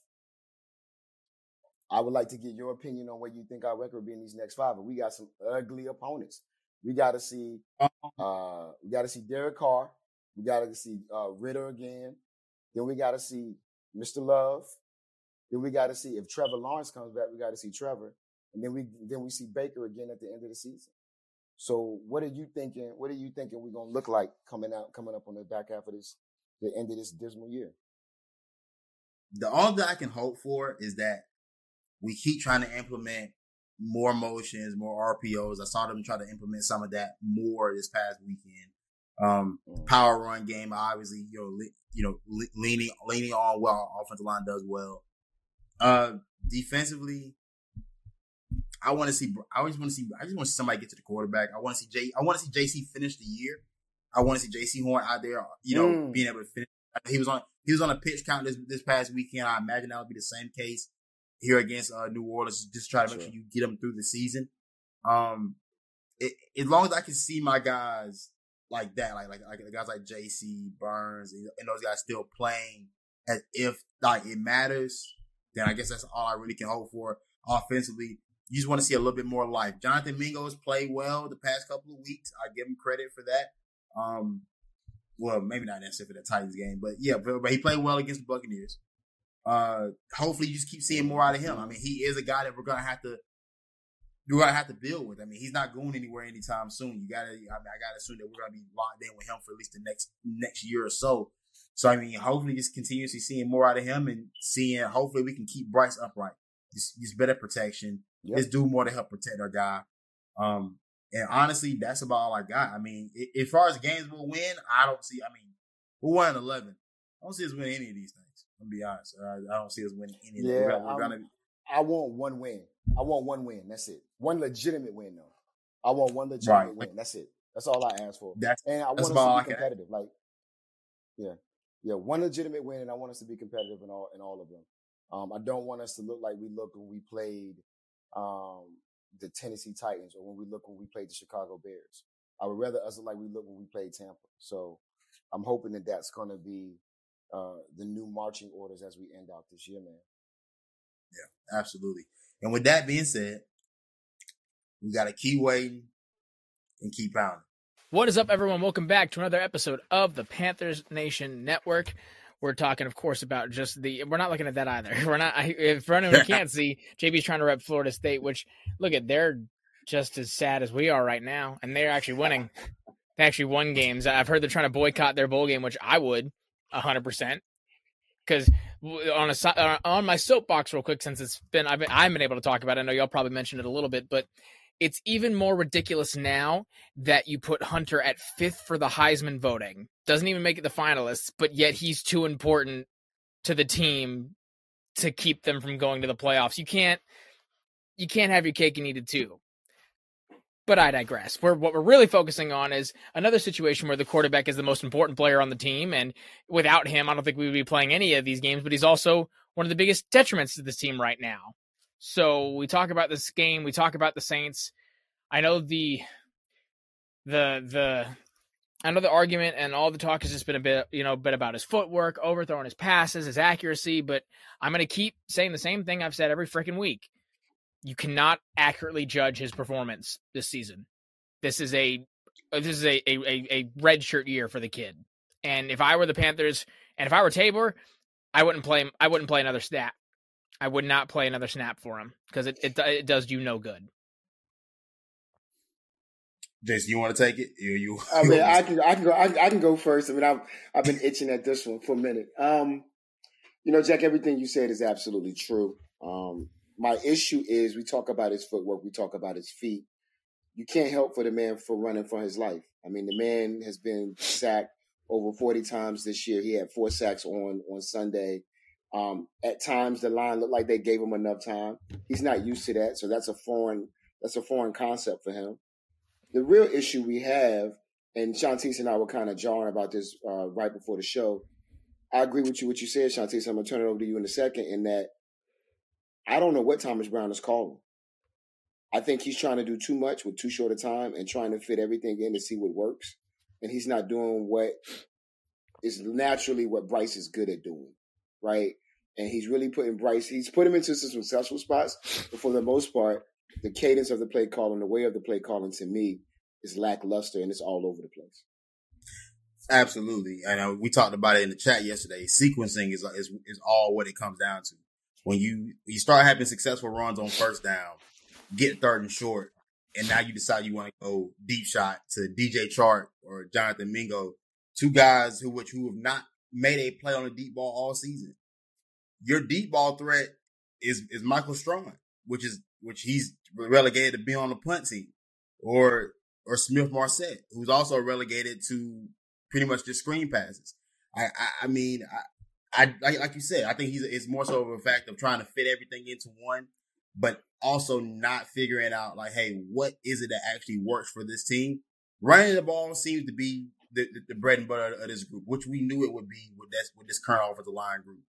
I would like to get your opinion on what you think our record will be in these next five. But we got some ugly opponents. We got to see, uh-huh. uh, we got to see Derek Carr. We got to see uh, Ridder again. Then we got to see Mr. Love. Then we got to see if Trevor Lawrence comes back. We got to see Trevor, and then we then we see Baker again at the end of the season. So what are you thinking? What are you thinking we're gonna look like coming out coming up on the back half of this the end of this dismal year. The all that I can hope for is that we keep trying to implement more motions, more RPOs. I saw them try to implement some of that more this past weekend. Um, mm. power run game, obviously, you know, le- you know, le- leaning leaning on well, offensive line does well. Uh, defensively, I want to see. I always want to see. I just want to see somebody get to the quarterback. I want to see J. I want to see JC finish the year. I want to see Jaycee Horn out there, you know, mm. being able to finish. He was on. He was on a pitch count this this past weekend. I imagine that would be the same case here against uh, New Orleans. Just try to make sure. sure you get them through the season. Um, it, as long as I can see my guys like that, like like like the guys like JC Burns and, and those guys still playing as if like it matters, then I guess that's all I really can hope for offensively. You just want to see a little bit more life. Jonathan Mingo has played well the past couple of weeks. I give him credit for that. Um, well, maybe not necessarily for the Titans game, but yeah, but, but he played well against the Buccaneers. Uh, hopefully you just keep seeing more out of him. I mean, he is a guy that we're gonna have to you're gonna have to build with. I mean, he's not going anywhere anytime soon. You gotta, I mean, I gotta assume that we're gonna be locked in with him for at least the next next year or so. So I mean, hopefully, just continuously seeing more out of him and seeing. Hopefully, we can keep Bryce upright. Just, just better protection. Yep. Just do more to help protect our guy. Um, and honestly, that's about all I got. I mean, as far as games we'll win, I don't see. I mean, we won eleven. I don't see us winning any of these things. I'm gonna be honest. I, I don't see us winning any. Yeah, of them. We're, we're gonna. I want one win. I want one win. That's it. One legitimate win, though. I want one legitimate right. win. That's it. That's all I ask for. That's, and I want us to be competitive. Like, yeah, yeah, one legitimate win, and I want us to be competitive in all in all of them. Um, I don't want us to look like we looked when we played um, the Tennessee Titans or when we look when we played the Chicago Bears. I would rather us look like we look when we played Tampa. So I'm hoping that that's going to be uh, the new marching orders as we end out this year, man. Absolutely. And with that being said, we got to keep waiting and keep pounding. What is up, everyone? Welcome back to another episode of the Panthers Nation Network. We're talking, of course, about just the. We're not looking at that either. We're not. If for anyone who can't see, JB's trying to rep Florida State, which look at they're just as sad as we are right now, and they're actually winning. They actually won games. I've heard they're trying to boycott their bowl game, which I would, hundred percent because on a uh, on my soapbox real quick since it's been I've been, I've been able to talk about it. I know y'all probably mentioned it a little bit, but it's even more ridiculous now that you put Hunter at fifth for the Heisman voting. Doesn't even make it the finalists, but yet he's too important to the team to keep them from going to the playoffs. You can't you can't have your cake and eat it too. But I digress. We're, what we're really focusing on is another situation where the quarterback is the most important player on the team. And without him, I don't think we would be playing any of these games, but he's also one of the biggest detriments to this team right now. So we talk about this game, we talk about the Saints. I know the the the I know the argument and all the talk has just been a bit, you know, a bit about his footwork, overthrowing his passes, his accuracy, but I'm going to keep saying the same thing I've said every freaking week you cannot accurately judge his performance this season. This is a this is a, a, a red shirt year for the kid. And if I were the Panthers and if I were Tabor, I wouldn't play him. I wouldn't play another snap. I would not play another snap for him because it, it it does you no good. Jason, you want to take it? You, you I mean, I can, I can go, I, I, can go first. I mean, I've, I've been itching at this one for a minute. Um, you know, Jack, everything you said is absolutely true. Um, my issue is we talk about his footwork, we talk about his feet. You can't help for the man for running for his life. I mean, the man has been sacked over 40 times this year. He had four sacks on on Sunday. Um, at times, the line looked like they gave him enough time. He's not used to that, so that's a foreign that's a foreign concept for him. The real issue we have, and Shontis and I were kind of jarring about this uh, right before the show. I agree with you what you said, Shontis. I'm gonna turn it over to you in a second. In that I don't know what Thomas Brown is calling. I think he's trying to do too much with too short a time and trying to fit everything in to see what works. And he's not doing what is naturally what Bryce is good at doing, right? And he's really putting Bryce, he's put him into some successful spots, but for the most part, the cadence of the play calling, the way of the play calling to me is lackluster and it's all over the place. Absolutely. And uh, we talked about it in the chat yesterday. Sequencing is, is, is all what it comes down to when you you start having successful runs on first down, get third and short, and now you decide you want to go deep shot to DJ Chark or Jonathan Mingo, two guys who which who have not made a play on a deep ball all season. Your deep ball threat is is Michael Strachan, which is which he's relegated to be on the punt team, or or Smith Marsette, who's also relegated to pretty much just screen passes. I I, I mean I, I like like you said I think he's it's more so of a fact of trying to fit everything into one, but also not figuring out like hey what is it that actually works for this team. Running the ball seems to be the, the, the bread and butter of this group, which we knew it would be with this with this current offensive line group.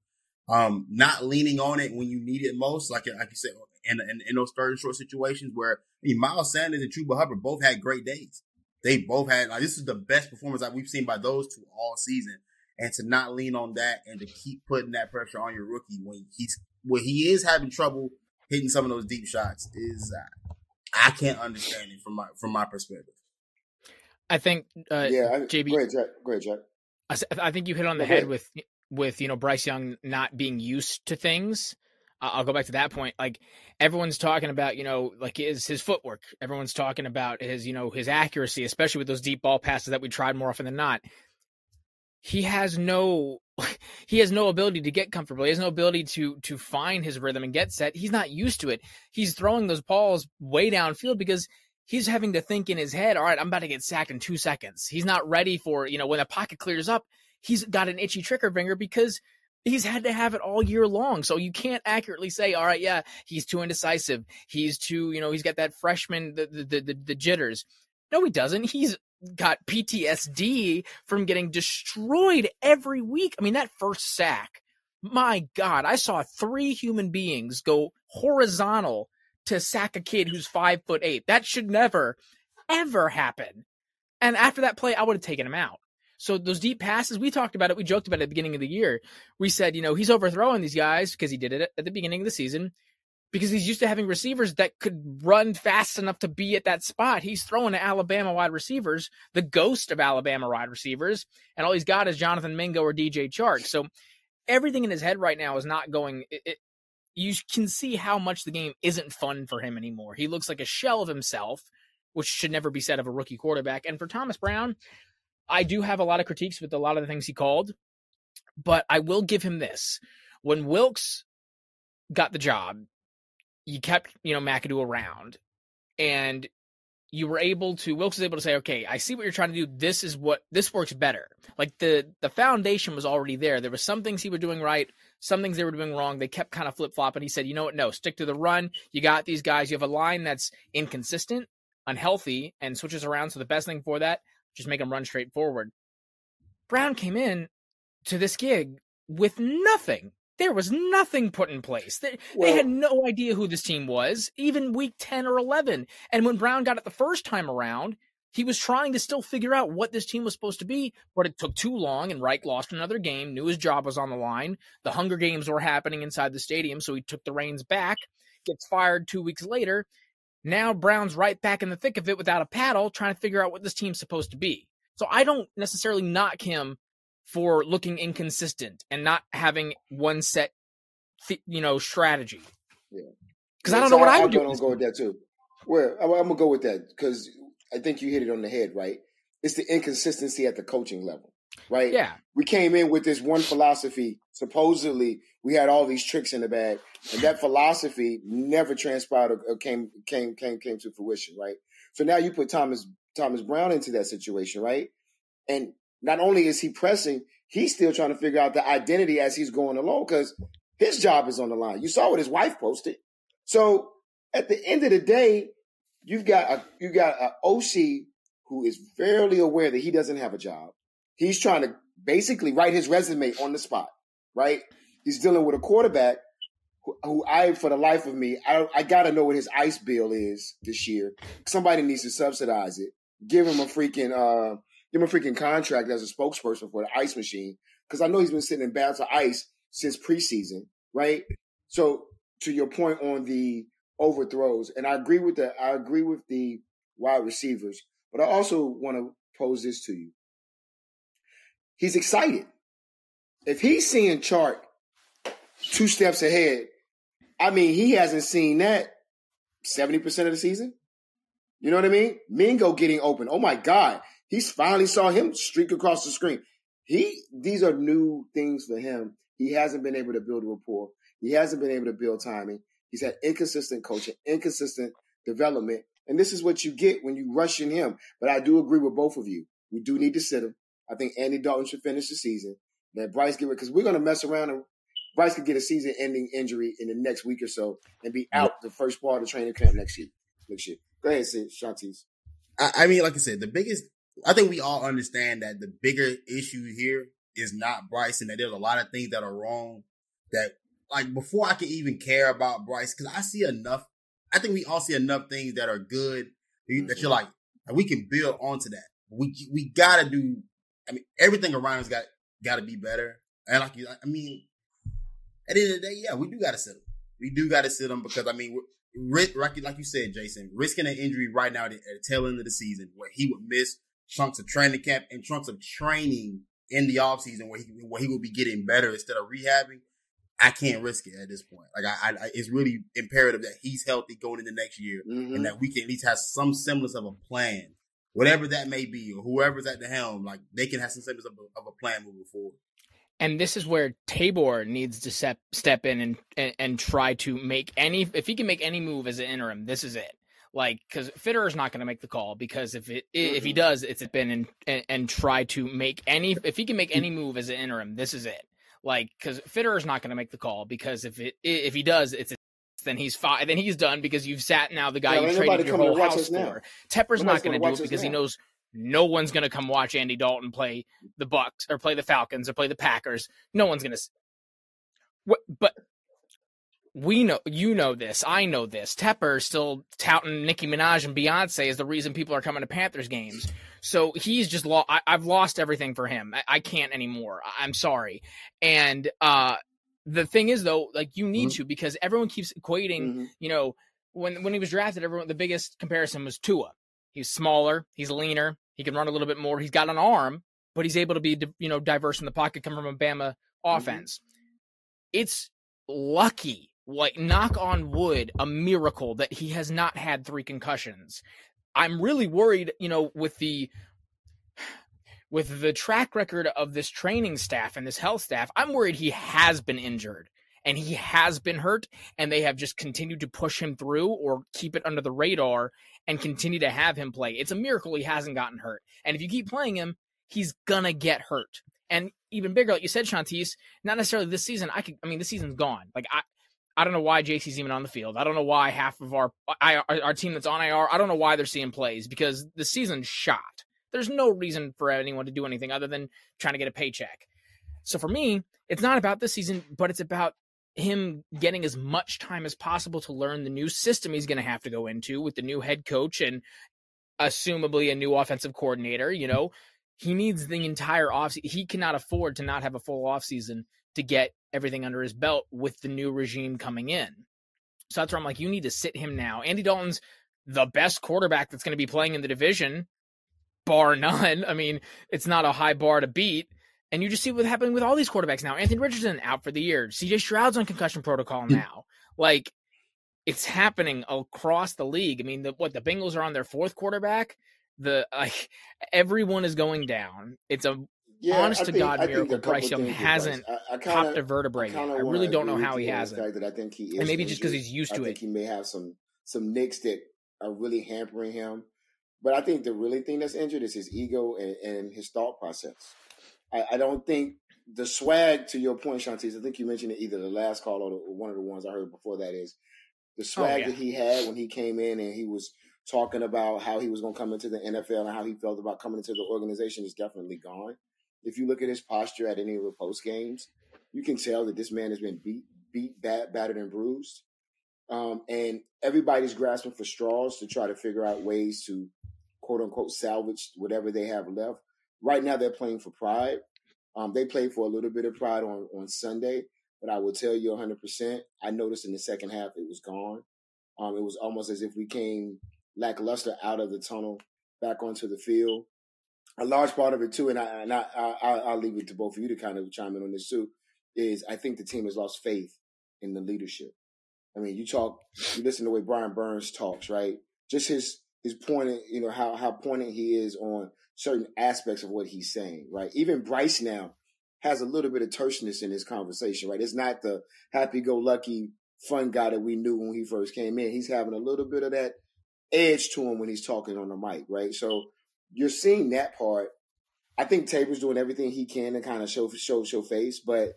Um, not leaning on it when you need it most, like like you said, in, in, in those third and short situations where I mean, Miles Sanders and Chuba Hubbard both had great days. They both had like this is the best performance that we've seen by those two all season. And to not lean on that and to keep putting that pressure on your rookie when he's when he is having trouble hitting some of those deep shots is uh, I can't understand it from my from my perspective. I think uh, yeah, JB. Go ahead, Jack. Go ahead, Jack. I, I think you hit on the head with with you know Bryce Young not being used to things. Uh, I'll go back to that point. Like everyone's talking about, you know, like his his footwork. Everyone's talking about his, you know, his accuracy, especially with those deep ball passes that we tried more often than not. He has no he has no ability to get comfortable. He has no ability to to find his rhythm and get set. He's not used to it. He's throwing those balls way downfield because he's having to think in his head, all right, I'm about to get sacked in two seconds. He's not ready for, you know, when the pocket clears up, he's got an itchy trigger finger because he's had to have it all year long. So you can't accurately say, all right, yeah, he's too indecisive. He's too, you know, he's got that freshman, the, the, the, the jitters. No, he doesn't. He's got PTSD from getting destroyed every week. I mean, that first sack, my God, I saw three human beings go horizontal to sack a kid who's five foot eight. That should never, ever happen. And after that play, I would have taken him out. So those deep passes, we talked about it. We joked about it at the beginning of the year. We said, you know, he's overthrowing these guys because he did it at the beginning of the season because he's used to having receivers that could run fast enough to be at that spot. He's throwing to Alabama wide receivers, the ghost of Alabama wide receivers, and all he's got is Jonathan Mingo or DJ Chark. So everything in his head right now is not going. It, it, you can see how much the game isn't fun for him anymore. He looks like a shell of himself, which should never be said of a rookie quarterback. And for Thomas Brown, I do have a lot of critiques with a lot of the things he called, but I will give him this. When Wilks got the job, you kept, you know, McAdoo around and you were able to Wilks was able to say, okay, I see what you're trying to do. This is what this works better. Like the the foundation was already there. There were some things he were doing right, some things they were doing wrong. They kept kind of flip flopping. He said, you know what? No, stick to the run. You got these guys. You have a line that's inconsistent, unhealthy, and switches around. So the best thing for that just make them run straight forward. Brown came in to this gig with nothing. There was nothing put in place. They, well, they, had no idea who this team was, even week 10 or 11. And when Brown got it the first time around, he was trying to still figure out what this team was supposed to be, but it took too long, and Reich lost another game, knew his job was on the line. The Hunger Games were happening inside the stadium, so he took the reins back, gets fired two weeks later, now Brown's right back in the thick of it without a paddle, trying to figure out what this team's supposed to be. So I don't necessarily knock him for looking inconsistent and not having one set, you know, strategy. Yeah, because yeah, I don't so know what I, I would do. I'm gonna go with that too. Well, I'm, I'm gonna go with that because I think you hit it on the head. Right, it's the inconsistency at the coaching level right? Yeah. We came in with this one philosophy. Supposedly, we had all these tricks in the bag, and that philosophy never transpired or came came came came to fruition, right? So now you put Thomas Thomas Brown into that situation, right? And not only is he pressing, he's still trying to figure out the identity as he's going along because his job is on the line. You saw what his wife posted. So at the end of the day, you've got a you got an OC who is fairly aware that he doesn't have a job. He's trying to basically write his resume on the spot, right? He's dealing with a quarterback who, who I, for the life of me, I, I got to know what his ice bill is this year. Somebody needs to subsidize it. Give him a freaking, uh, give him a freaking contract as a spokesperson for the ice machine. Cause I know he's been sitting in bags of ice since preseason, right? So to your point on the overthrows, and I agree with the, I agree with the wide receivers, but I also want to pose this to you he's excited. If he's seeing Chark two steps ahead, I mean, he hasn't seen that 70% of the season. You know what I mean? Mingo getting open. Oh my God. He's finally saw him streak across the screen. he these are new things for him. He hasn't been able to build rapport. He hasn't been able to build timing. He's had inconsistent coaching, inconsistent development, and this is what you get when you rush in him. But I do agree with both of you. We do need to sit him. I think Andy Dalton should finish the season. Let Bryce get because we're going to mess around and Bryce could get a season-ending injury in the next week or so and be out the first part of training camp next year. Next year. Go ahead, Sid, Shontis. I, I mean, like I said, the biggest. I think we all understand that the bigger issue here is not Bryce, and that there's a lot of things that are wrong. That like before I can even care about Bryce, because I see enough. I think we all see enough things that are good mm-hmm. that you're like, we can build onto that. We we gotta do. I mean, everything around us got got to be better. And like, I mean, at the end of the day, yeah, we do got to sit him. We do got to sit him because I mean, like you said, Jason, risking an injury right now at the tail end of the season where he would miss chunks of training camp and chunks of training in the offseason where he where he will be getting better instead of rehabbing. I can't risk it at this point. Like I, I it's really imperative that he's healthy going into next year mm-hmm. and that we can at least have some semblance of a plan, whatever that may be, or whoever's at the helm. Like they can have some semblance of a, of a plan moving forward and this is where Tabor needs to step step in and, and, and try to make any if he can make any move as an interim, this is it. Like because Fitter is not going to make the call because if it mm-hmm. if he does, it's been and, and, and try to make any if he can make any move as an interim, this is it. Like because Fitter is not going to make the call because if it if he does, it's then he's fine. Then he's done because you've sat now the guy yeah, you traded your whole house for. Tepper's not going to do it because now. he knows no one's going to come watch Andy Dalton play the Bucks or play the Falcons or play the Packers. No one's going to. What? But we know, you know this. I know this. Tepper still touting Nicki Minaj and Beyonce is the reason people are coming to Panthers games. So he's just lost. I've lost everything for him. I, I can't anymore. I'm sorry. And uh, the thing is, though, like you need mm-hmm. to because everyone keeps equating. Mm-hmm. You know, when when he was drafted, everyone the biggest comparison was Tua. He's smaller, he's leaner, he can run a little bit more. He's got an arm, but he's able to be you know diverse in the pocket, come from a Bama mm-hmm. offense. Mm-hmm. It's lucky, like knock on wood, a miracle that he has not had three concussions. I'm really worried, you know, with the with the track record of this training staff and this health staff, I'm worried he has been injured and he has been hurt and they have just continued to push him through or keep it under the radar and continue to have him play. It's a miracle he hasn't gotten hurt. And if you keep playing him, he's gonna get hurt. And even bigger, like you said, Shontis, not necessarily this season. I could, I mean, this season's gone. Like I, I don't know why JC's even on the field. I don't know why half of our our, our team that's on IR. I don't know why they're seeing plays because the season's shot. There's no reason for anyone to do anything other than trying to get a paycheck. So for me, it's not about this season, but it's about him getting as much time as possible to learn the new system he's going to have to go into with the new head coach and assumably a new offensive coordinator, you know, he needs the entire off he cannot afford to not have a full off season to get everything under his belt with the new regime coming in. So that's where I'm like, you need to sit him now. Andy Dalton's the best quarterback that's going to be playing in the division, bar none. I mean, it's not a high bar to beat. And you just see what's happening with all these quarterbacks now. Anthony Richardson out for the year. CJ Stroud's on concussion protocol hmm. now. like it's happening across the league. I mean, the, what the Bengals are on their fourth quarterback. The like everyone is going down. It's a yeah, honest I to think, God miracle. Bryce Young hasn't I, I kinda, popped a vertebrae. I, I really don't know how he hasn't. That I think he is and maybe just because he's used to I it. think he may have some some nicks that are really hampering him. But I think the really thing that's injured is his ego and, and his thought process. I, I, don't think the swag, to your point, Shontis, I think you mentioned it either the last call or, the, or one of the ones I heard before that is the oh, swag oh, yeah. that he had when he came in and he was talking about how he was going to come into the NFL and how he felt about coming into the organization is definitely gone. If you look at his posture at any of the post games, you can tell that this man has been beat, beat, bad, battered, and bruised. Um, and everybody's grasping for straws to try to figure out ways to quote unquote salvage whatever they have left. Right now, they're playing for pride. Um, they played for a little bit of pride on, on Sunday, but I will tell you 100%. I noticed in the second half it was gone. Um, it was almost as if we came lackluster out of the tunnel back onto the field. A large part of it too, and I and I, I will leave it to both of you to kind of chime in on this too. Is I think the team has lost faith in the leadership. I mean, you talk, you listen to the way Brian Burns talks, right? Just his his pointing, you know, how how pointed he is on certain aspects of what he's saying, right? Even Bryce now has a little bit of terseness in his conversation, right? It's not the happy-go-lucky fun guy that we knew when he first came in. He's having a little bit of that edge to him when he's talking on the mic, right? So you're seeing that part. I think Tabor's doing everything he can to kind of show show show face, but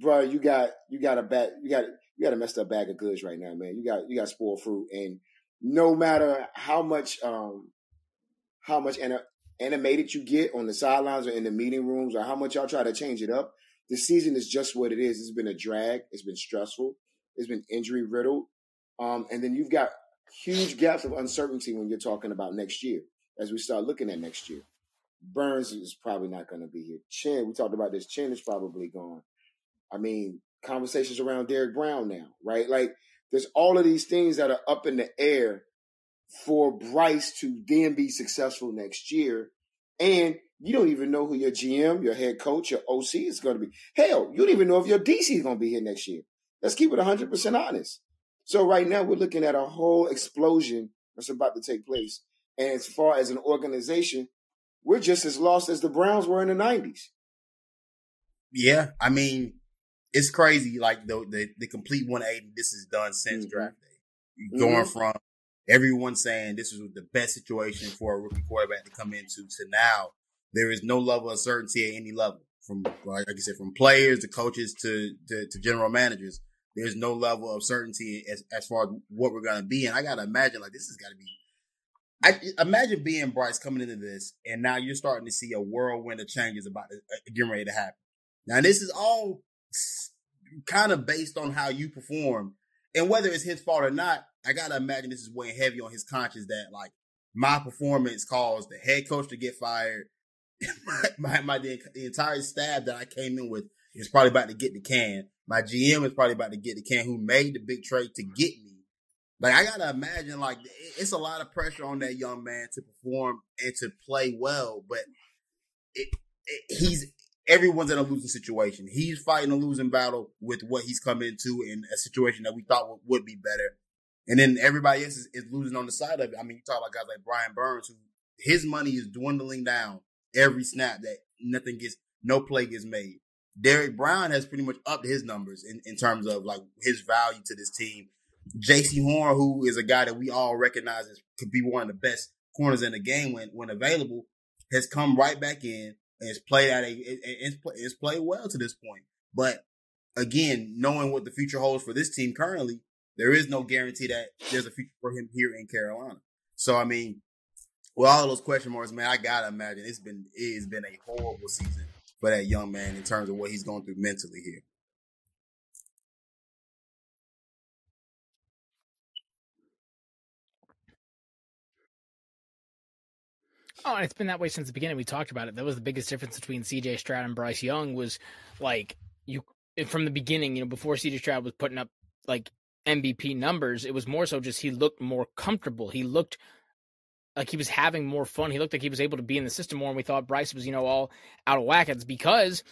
bro, you got you got a bag you got you got a messed up bag of goods right now, man. You got you got spoiled fruit, and no matter how much um how much an- animated you get on the sidelines or in the meeting rooms, or how much y'all try to change it up, the season is just what it is. It's been a drag. It's been stressful. It's been injury riddled, um, and then you've got huge gaps of uncertainty when you're talking about next year. As we start looking at next year, Burns is probably not going to be here. Chinn, we talked about this. Chinn is probably gone. I mean, conversations around Derrick Brown now, right? Like, there's all of these things that are up in the air for Bryce to then be successful next year. And you don't even know who your GM, your head coach, your OC is going to be. Hell, you don't even know if your DC is going to be here next year. Let's keep it 100% honest. So right now we're looking at a whole explosion that's about to take place. And as far as an organization, we're just as lost as the Browns were in the 90s. Yeah, I mean, it's crazy. Like the the, the complete 180. This is done since mm-hmm. draft day. Mm-hmm. Going from everyone saying this was the best situation for a rookie quarterback to come into to now, there is no level of certainty at any level. From like I said, from players to coaches to, to, to general managers, there's no level of certainty as, as far as what we're gonna be. And I gotta imagine like this has gotta be I imagine being Bryce coming into this, and now you're starting to see a whirlwind of changes about to, uh, getting ready to happen. Now, this is all kind of based on how you perform. And whether it's his fault or not, I gotta imagine this is weighing heavy on his conscience that like my performance caused the head coach to get fired. my, my the, the, entire staff that I came in with is probably about to get the can. My GM is probably about to get the can who made the big trade to get me. Like I gotta imagine like it's a lot of pressure on that young man to perform and to play well, but it, it, he's everyone's in a losing situation. He's fighting a losing battle with what he's come into in a situation that we thought would, would be better. And then everybody else is, is, losing on the side of it. I mean, you talk about guys like Brian Burns, who his money is dwindling down every snap that nothing gets, no play gets made. Derrick Brown has pretty much upped his numbers in, in terms of like his value to this team. Jaycee Horn, who is a guy that we all recognize as could be one of the best corners in the game when, when available, has come right back in and it's played at a it's played well to this point. But again, knowing what the future holds for this team currently, there is no guarantee that there's a future for him here in Carolina. So I mean, with all those question marks, man, I gotta imagine it's been it's been a horrible season for that young man in terms of what he's going through mentally here. Oh, it's been that way since the beginning. We talked about it. That was the biggest difference between C.J. Stroud and Bryce Young was like you from the beginning. You know, before C.J. Stroud was putting up like MVP numbers, it was more so just he looked more comfortable. He looked like he was having more fun. He looked like he was able to be in the system more. And we thought Bryce was, you know, all out of whack. It's because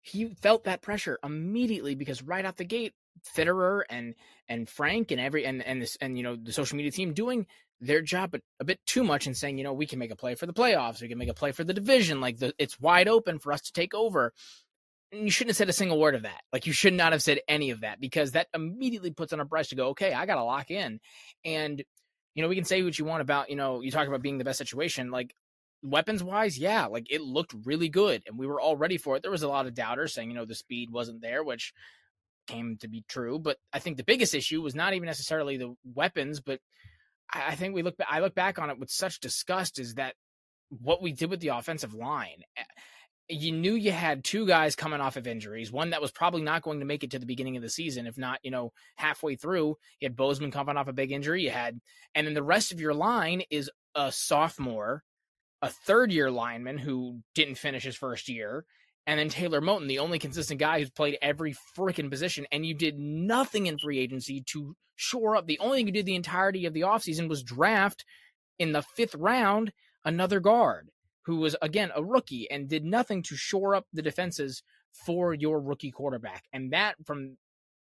he felt that pressure immediately because right out the gate, Fitterer and and Frank and every and and this and you know the social media team doing their job but a bit too much and saying, you know, we can make a play for the playoffs, we can make a play for the division, like the, it's wide open for us to take over. And you shouldn't have said a single word of that. Like you should not have said any of that because that immediately puts on a Bryce to go, okay, I got to lock in. And you know, we can say what you want about, you know, you talk about being the best situation, like weapons wise, yeah, like it looked really good and we were all ready for it. There was a lot of doubters saying, you know, the speed wasn't there, which came to be true. But I think the biggest issue was not even necessarily the weapons, but I think we look. I look back on it with such disgust. Is that what we did with the offensive line? Eh, you knew you had two guys coming off of injuries. One that was probably not going to make it to the beginning of the season, if not, you know, halfway through. You had Bozeman coming off a big injury. You had, and then the rest of your line is a sophomore, a third year lineman who didn't finish his first year, and then Taylor Moton, the only consistent guy who's played every freaking position, and you did nothing in free agency to shore up. The only thing you did the entirety of the offseason was draft in the fifth round another guard who was, again, a rookie and did nothing to shore up the defenses for your rookie quarterback. And that, from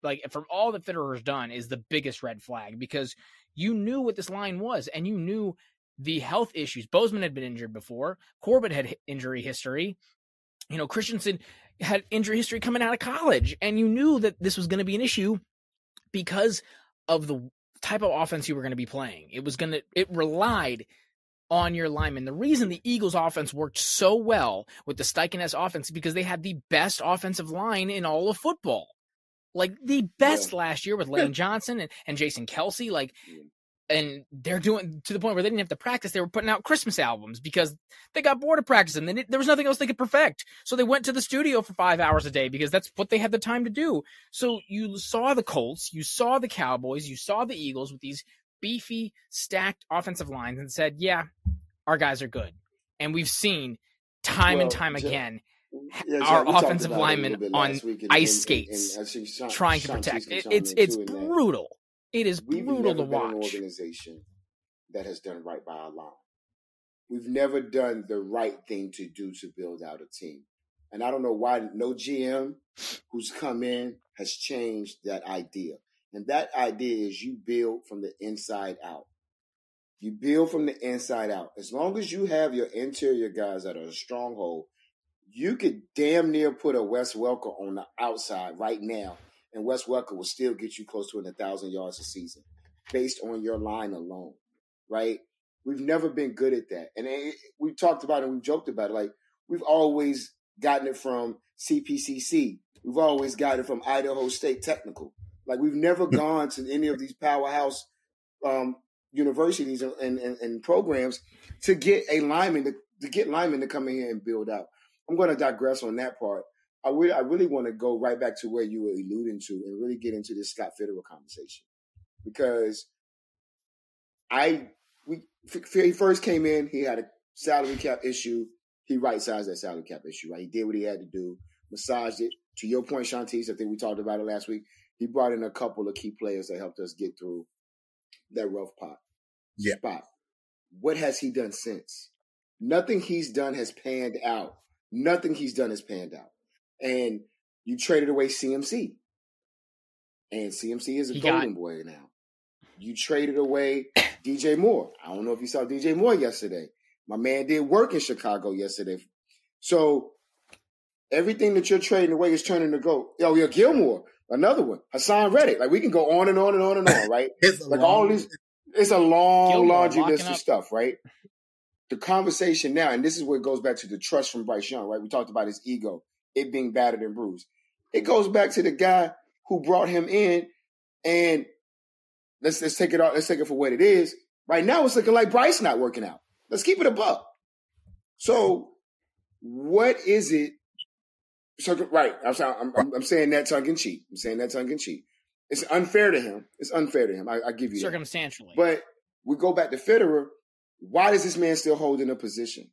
like, from all that Fitterer's done, is the biggest red flag because You knew what this line was, and you knew the health issues. Bozeman had been injured before. Corbett had injury history. You know, Christensen had injury history coming out of college, and you knew that this was going to be an issue because of the type of offense you were going to be playing. It was going to, it relied on your linemen. The reason the Eagles offense worked so well with the Steichen offense is because they had the best offensive line in all of football. Like the best last year with Lane Johnson and, and Jason Kelce. Like and they're doing to the point where they didn't have to practice. They were putting out Christmas albums because they got bored of practicing. Then there was nothing else they could perfect, so they went to the studio for five hours a day because that's what they had the time to do. So you saw the Colts, you saw the Cowboys, you saw the Eagles with these beefy, stacked offensive lines, and said, "Yeah, our guys are good." And we've seen time well, and time again. Yeah, our offensive linemen on ice skates and, and, and trying to protect. It, it's it's brutal. It is We've brutal to watch. An organization that has done right by our line. We've never done the right thing to do to build out a team. And I don't know why no GM who's come in has changed that idea. And that idea is you build from the inside out. You build from the inside out. As long as you have your interior guys that are a stronghold, you could damn near put a Wes Welker on the outside right now and Wes Welker will still get you close to a thousand yards a season based on your line alone, right? We've never been good at that, and it, we talked about it. We've joked about it. Like we've always gotten it from CPCC. We've always gotten it from Idaho State Technical. Like we've never gone to any of these powerhouse um, universities and, and, and, programs to get a lineman to, to get linemen to come in here and build out. I'm going to digress on that part. I really, I really want to go right back to where you were alluding to and really get into this Scott Fitterer conversation because I we he first came in, he had a salary cap issue. He right sized that salary cap issue. Right, he did what he had to do, massaged it. To your point, Shontis, I think we talked about it last week. He brought in a couple of key players that helped us get through that rough pot yeah. spot. What has he done since? Nothing he's done has panned out. Nothing he's done has panned out and you traded away CMC. And CMC is a he golden got... boy now. You traded away DJ Moore. I don't know if you saw DJ Moore yesterday. My man did work in Chicago yesterday. So everything that you're trading away is turning to go. Oh, yeah, Gilmore, another one. Haason Reddick. Like we can go on and on and on and on, right? it's like long, all these it's a long Gilmore, laundry list up. of stuff, right? The conversation now, and this is where it goes back to the trust from Bryce Young, right? We talked about his ego it being battered and bruised. It goes back to the guy who brought him in, and let's let's take it out. Let's take it for what it is. Right now, it's looking like Bryce not working out. Let's keep it above. So, what is it? So, right, I'm, I'm, I'm saying that tongue in cheek. I'm saying that tongue in cheek. It's unfair to him. It's unfair to him. I, I give you circumstantially. That. But we go back to Fitterer. Why does this man still hold in a position?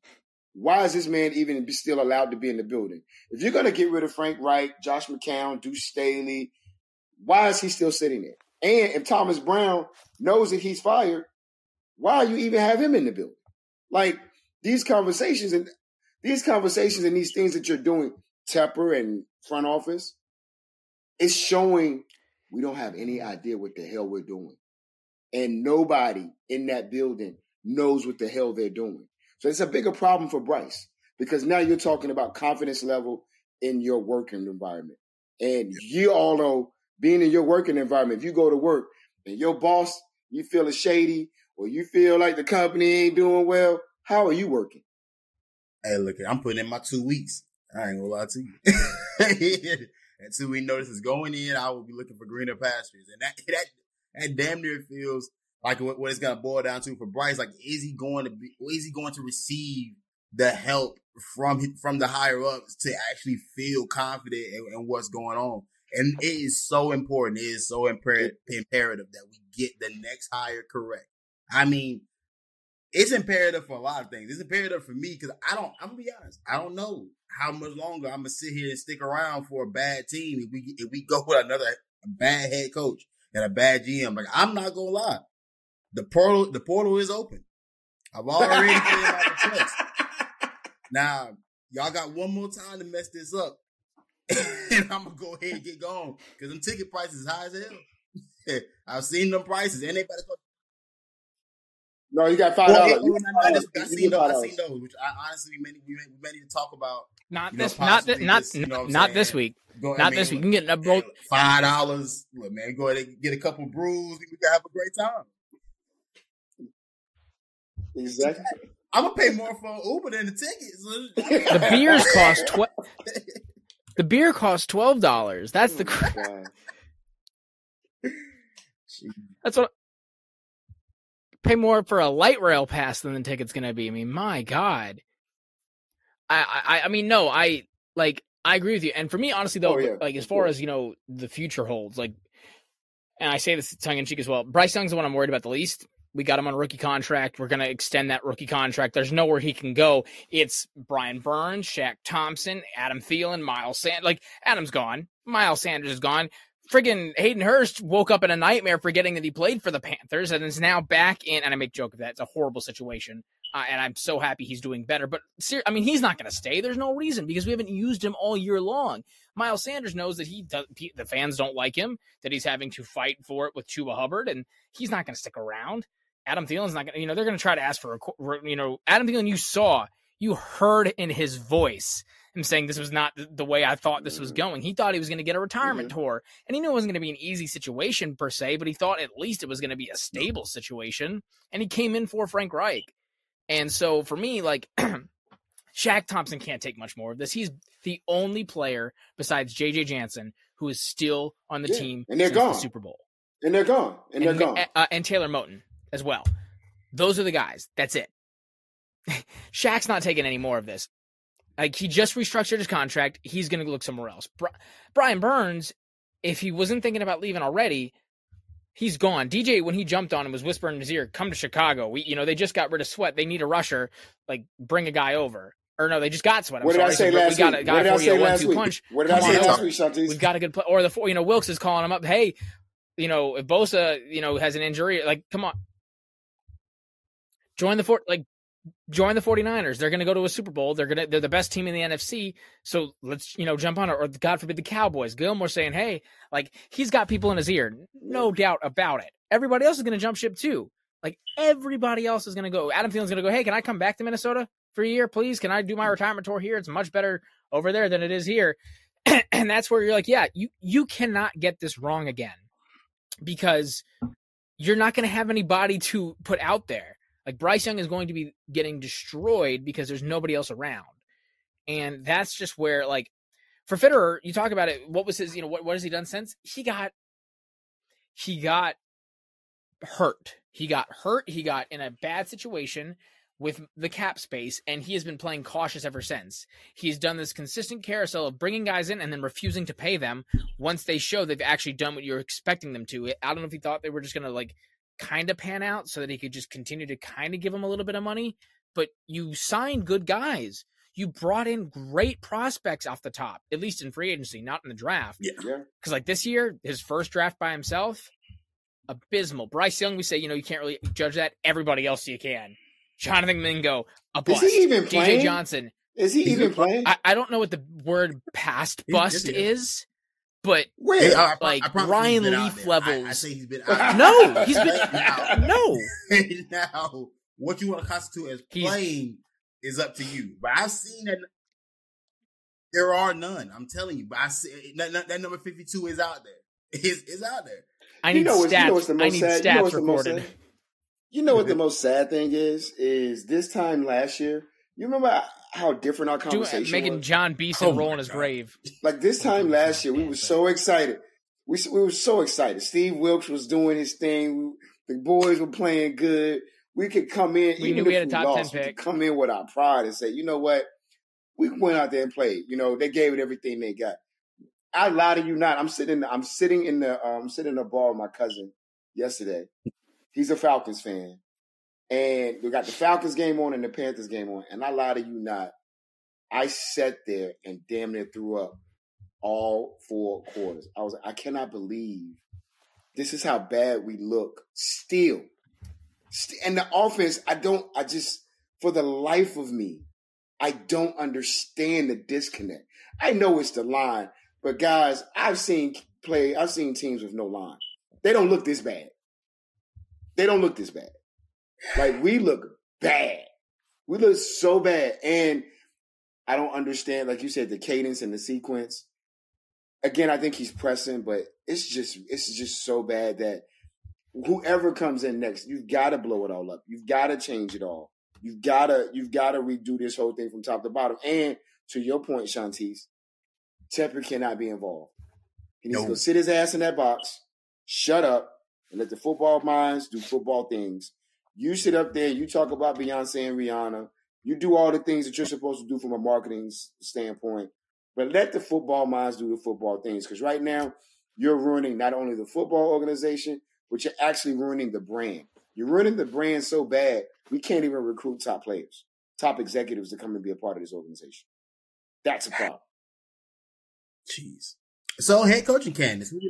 Why is this man even still allowed to be in the building? If you're going to get rid of Frank Reich, Josh McCown, Deuce Staley, why is he still sitting there? And if Thomas Brown knows that he's fired, why are you even have him in the building? Like these conversations and these conversations and these things that you're doing, Tepper and front office, it's showing we don't have any idea what the hell we're doing. And nobody in that building knows what the hell they're doing. So it's a bigger problem for Bryce because now you're talking about confidence level in your working environment. And you all know being in your working environment, if you go to work and your boss, you feel it's shady or you feel like the company ain't doing well, how are you working? Hey, look, I'm putting in my two weeks. I ain't gonna lie to you. Until we know this is going in, I will be looking for greener pastures. And that, that, that damn near feels like what, what it's gonna boil down to for Bryce. Like, is he going to be? Is he going to receive the help from from the higher ups to actually feel confident in, in what's going on? And it is so important. It is so imperative, imperative that we get the next hire correct. I mean, it's imperative for a lot of things. It's imperative for me because I don't. I'm gonna be honest. I don't know how much longer I'm gonna sit here and stick around for a bad team if we if we go with another bad head coach and a bad GM. Like I'm not gonna lie. The portal, the portal is open. I've already cleared out the checks. Now, y'all got one more time to mess this up. and I'm gonna go ahead and get going. Cause them ticket prices high as hell. I've seen them prices and they better go No, you got five dollars. well, no, no, I seen those. I seen those, which I honestly we may, we may, we may need to talk about. Not You know, this, not this, not this, you know not saying? this week. Go, Not this week. You can get a both. five dollars. Look, man, go ahead and get a couple brews. We can have a great time. Exactly. I'm gonna pay more for Uber than the tickets. The beers cost twelve. The beer costs twelve dollars. That's the. cr- That's what. Pay more for a light rail pass than the ticket's gonna be. I mean, my God. I I I mean, no, I like I agree with you. And for me, honestly, though, Oh, yeah, like as far course. as you know, the future holds, like, and I say this tongue in cheek as well. Bryce Young's the one I'm worried about the least. We got him on rookie contract. We're gonna extend that rookie contract. There's nowhere he can go. It's Brian Burns, Shaq Thompson, Adam Thielen, Miles Sanders. Like Adam's gone. Miles Sanders is gone. Friggin' Hayden Hurst woke up in a nightmare forgetting that he played for the Panthers and is now back in. And I make joke of that. It's a horrible situation. Uh, and I'm so happy he's doing better. But ser- I mean, he's not going to stay. There's no reason because we haven't used him all year long. Miles Sanders knows that he does, he, the fans don't like him, that he's having to fight for it with Chuba Hubbard, and he's not going to stick around. Adam Thielen's not going to, you know, they're going to try to ask for, a, you know, Adam Thielen, you saw, you heard in his voice him saying this was not the- way I thought this was going. He thought he was going to get a retirement tour, and he knew it wasn't going to be an easy situation per se, but he thought at least it was going to be a stable situation, and he came in for Frank Reich. And so for me, like Shaq Thompson can't take much more of this. He's the only player besides JJ Jansen who is still on the Yeah, team and they're since the gone. Super Bowl. And they're gone. And, they're gone. uh, and Taylor Moton as well. Those are the guys. That's it. Shaq's not taking any more of this. Like he just restructured his contract. He's going to look somewhere else. Bri- Brian Burns, if he wasn't thinking about leaving already, he's gone. DJ, when he jumped on him, was whispering in his ear, "Come to Chicago. We, you know, they just got rid of Sweat. They need a rusher. Like, bring a guy over." Or no, they just got Sweat. I'm what did I say So, last we got a guy What did I for you, say a last one-two punch. What did I say last over. week, Shontis? We've got a good play. Or the four- you know Wilks is calling him up. Hey, you know if Bosa you know has an injury, like come on, join the fort like join the 49ers. They're going to go to a Super Bowl. They're going to they're the best team in the NFC. So let's you know jump on it. Or God forbid the Cowboys. Gilmore saying, hey, like he's got people in his ear, no doubt about it. Everybody else is going to jump ship too. Like everybody else is going to go. Adam Thielen's going to go. Hey, can I come back to Minnesota for a year, please? Can I do my mm. retirement tour here? It's much better over there than it is here. and that's where you're like, yeah, you you cannot get this wrong again because you're not going to have anybody to put out there. Like Bryce Young is going to be getting destroyed because there's nobody else around, and that's just where like for Fitterer, you talk about it. What was his? You know, what what has he done since he got he got hurt. He got hurt. He got in a bad situation with the cap space, and he has been playing cautious ever since. He's done this consistent carousel of bringing guys in and then refusing to pay them once they show they've actually done what you're expecting them to. I don't know if he thought they were just going to like kind of pan out so that he could just continue to kind of give him a little bit of money, but you signed good guys. You brought in great prospects off the top, at least in free agency, not in the draft. Yeah. Because like this year, his first draft by himself, abysmal. Bryce Young, we say, you know, you can't really judge that. Everybody else you can. Jonathan Mingo, a bust. Is he even playing? DJ? Johnson. Is he even playing? I, I don't know what the word past bust is, but Where? Hey, I- I- Like, I promise Ryan he's been out Leaf there. I- I, levels. say he's been out. no, he's been now, no. now, what you want to constitute as He's- playing is up to you. But I've seen that there are none. I'm telling you. But I see eh, that, that- that number 52 is out there. Is is out there. I You need know what's- you know what's the I most need sad- you know what's the most recorded. sad? You know what the most sad thing is? Is this time last year? You remember how different our Doing, conversation making was? John Beeson Oh my roll in his God. grave. Like this time last year, we were so excited. We we were so excited. Steve Wilks was doing his thing. The boys were playing good. We could come in. We knew we had a top 10 lost, we pick. could come in with our pride and say, you know what? We went out there and played. You know, they gave it everything they got. I lie to you not. I'm sitting. In the I'm sitting in the. Um, sitting in the bar with my cousin yesterday. He's a Falcons fan, and we got the Falcons game on and the Panthers game on. And I lie to you not. I sat there and damn near threw up all four quarters. I was like, I cannot believe this is how bad we look still. And the offense, I don't, I just, for the life of me, I don't understand the disconnect. I know it's the line, but guys, I've seen play, I've seen teams with no line. They don't look this bad. They don't look this bad. Like we look bad. We look so bad. And I don't understand, like you said, the cadence and the sequence. Again, I think he's pressing, but it's just it's just so bad that whoever comes in next, you've got to blow it all up. You've got to change it all. You've got to you've got to redo this whole thing from top to bottom. And to your point, Shontis, Tepper cannot be involved. He needs No. to go sit his ass in that box, shut up, and let the football minds do football things. You sit up there, you talk about Beyonce and Rihanna, you do all the things that you're supposed to do from a marketing standpoint, but let the football minds do the football things. Because right now, you're ruining not only the football organization, but you're actually ruining the brand. You're ruining the brand so bad, we can't even recruit top players, top executives to come and be a part of this organization. That's a problem. Jeez. So head coaching candidates.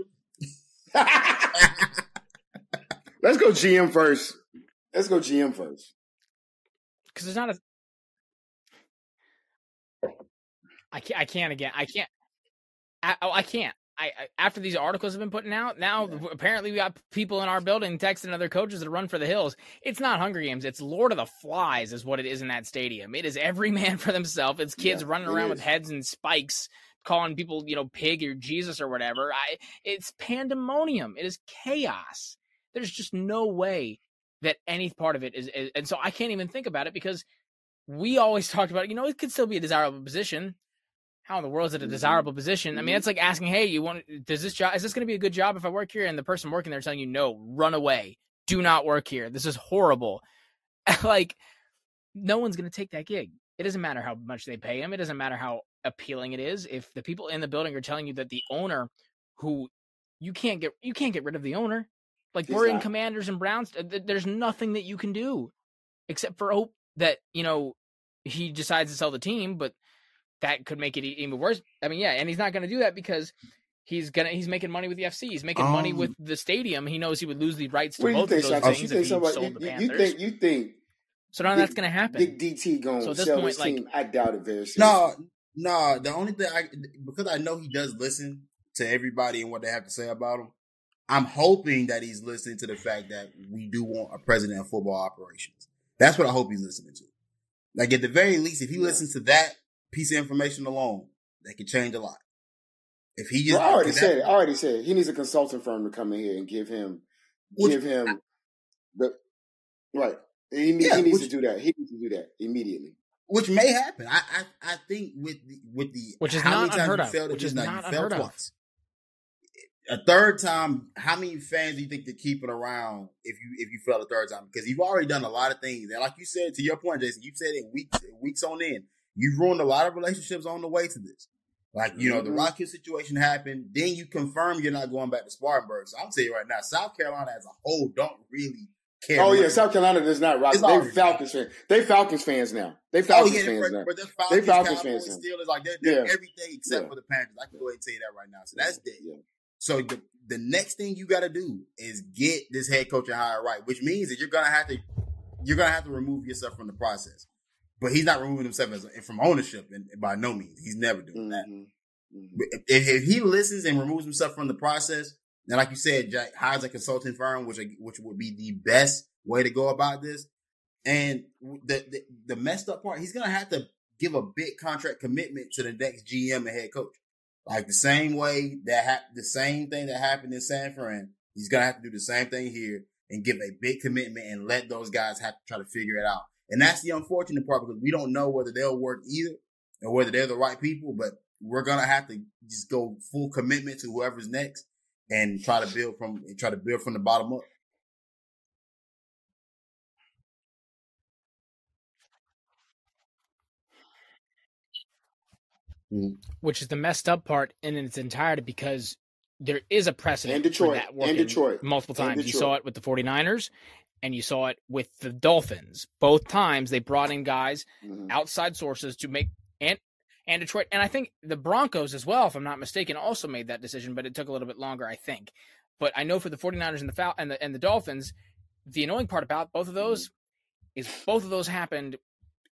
Let's go GM first. Let's go GM first. because there's not a. I can't. I can't again. I can't. I, oh, I can't. I, I after these articles have been putting out now, apparently we got people in our building texting other coaches to run for the hills. It's not Hunger Games. It's Lord of the Flies, is what it is in that stadium. It is every man for themselves. It's kids Yeah, running it around with heads and spikes, calling people, you know, pig or Jesus or whatever. I. It's pandemonium. It is chaos. There's just no way that any part of it is, is and so I can't even think about it because we always talked about you know it could still be a desirable position. How in the world is it a Mhm. desirable position? I mean, it's like asking, "Hey, you want does this job is this going to be a good job if I work here?" And the person working there telling you, "No, run away. Do not work here. This is horrible." like no one's going to take that gig. It doesn't matter how much they pay him. It doesn't matter how appealing it is. If the people in the building are telling you that the owner who you can't get you can't get rid of the owner. Like He's we're in. Commanders and Browns. There's nothing that you can do except for hope that you know he decides to sell the team, but that could make it even worse. I mean, yeah, and he's not going to do that because he's gonna he's making money with the FC. He's making money Um, with the stadium. He knows he would lose the rights to What do you both think, of those things You if think he somebody? sold You, Panthers. you think you think so Now that's going to happen. Big DT going So to at this sell point, his like- team? I doubt it very seriously. No, no. The only thing I because I know he does listen to everybody and what they have to say about him. I'm hoping that he's listening to the fact that we do want a president of football operations. That's what I hope he's listening to. Like at the very least, if he Yeah. listens to that piece of information alone, that could change a lot. If he just Well, I already because said it. I already said it. he needs a consulting firm to come in here and give him Which- give him the right. He, need- Yeah, he needs which- to do that. He needs to do that immediately. which may happen. I I, I think with the, with the Which is how not many times unheard you of, failed which is now, you not failed unheard of. twice. A third time, how many fans do you think they're keeping around if you if you fail a third time? Because you've already done a lot of things, and like you said, to your point, Jason, you've said it weeks weeks on end. You've ruined a lot of relationships on the way to this. Like you know, the Mhm. Rock Hill situation happened. Then you confirm you're not going back to Spartanburg. So I'm telling you right now, South Carolina as a whole don't really care. Oh yeah, South Carolina does not rock. They already- Falcons fans. They Falcons fans now. They Oh Falcons yeah, fans now. but they're Falcons, Falcons Cowboys, fans now. Steelers, like they're, they're Yeah. everything except Yeah. for the Panthers. I can go ahead and tell you that right now. So that's dead. So the, the next thing you got to do is get this head coach and hire right, which means that you're gonna have to you're gonna have to remove yourself from the process. But he's not removing himself as, from ownership, and by no means, he's never doing that. Mhm. Mhm. But If, if he listens and removes himself from the process, then like you said, Jack hires a consulting firm, which which would be the best way to go about this. And the, the the messed up part, he's gonna have to give a big contract commitment to the next GM and head coach. Like the same way that ha- the same thing that happened in San Fran, he's gonna have to do the same thing here and give a big commitment and let those guys have to try to figure it out. And that's the unfortunate part because we don't know whether they'll work either or whether they're the right people. But we're gonna have to just go full commitment to whoever's next and try to build from and try to build from the bottom up. Which is the messed up part in its entirety because there is a precedent And Detroit. that And Detroit. multiple times. You saw it with the 49ers and you saw it with the Dolphins. Both times they brought in guys, Mhm. outside sources to make and and Detroit and I think the Broncos as well, if I'm not mistaken, also made that decision, but it took a little bit longer, I think. But I know for the 49ers and the Fal- and the and the Dolphins, the annoying part about both of those is both of those happened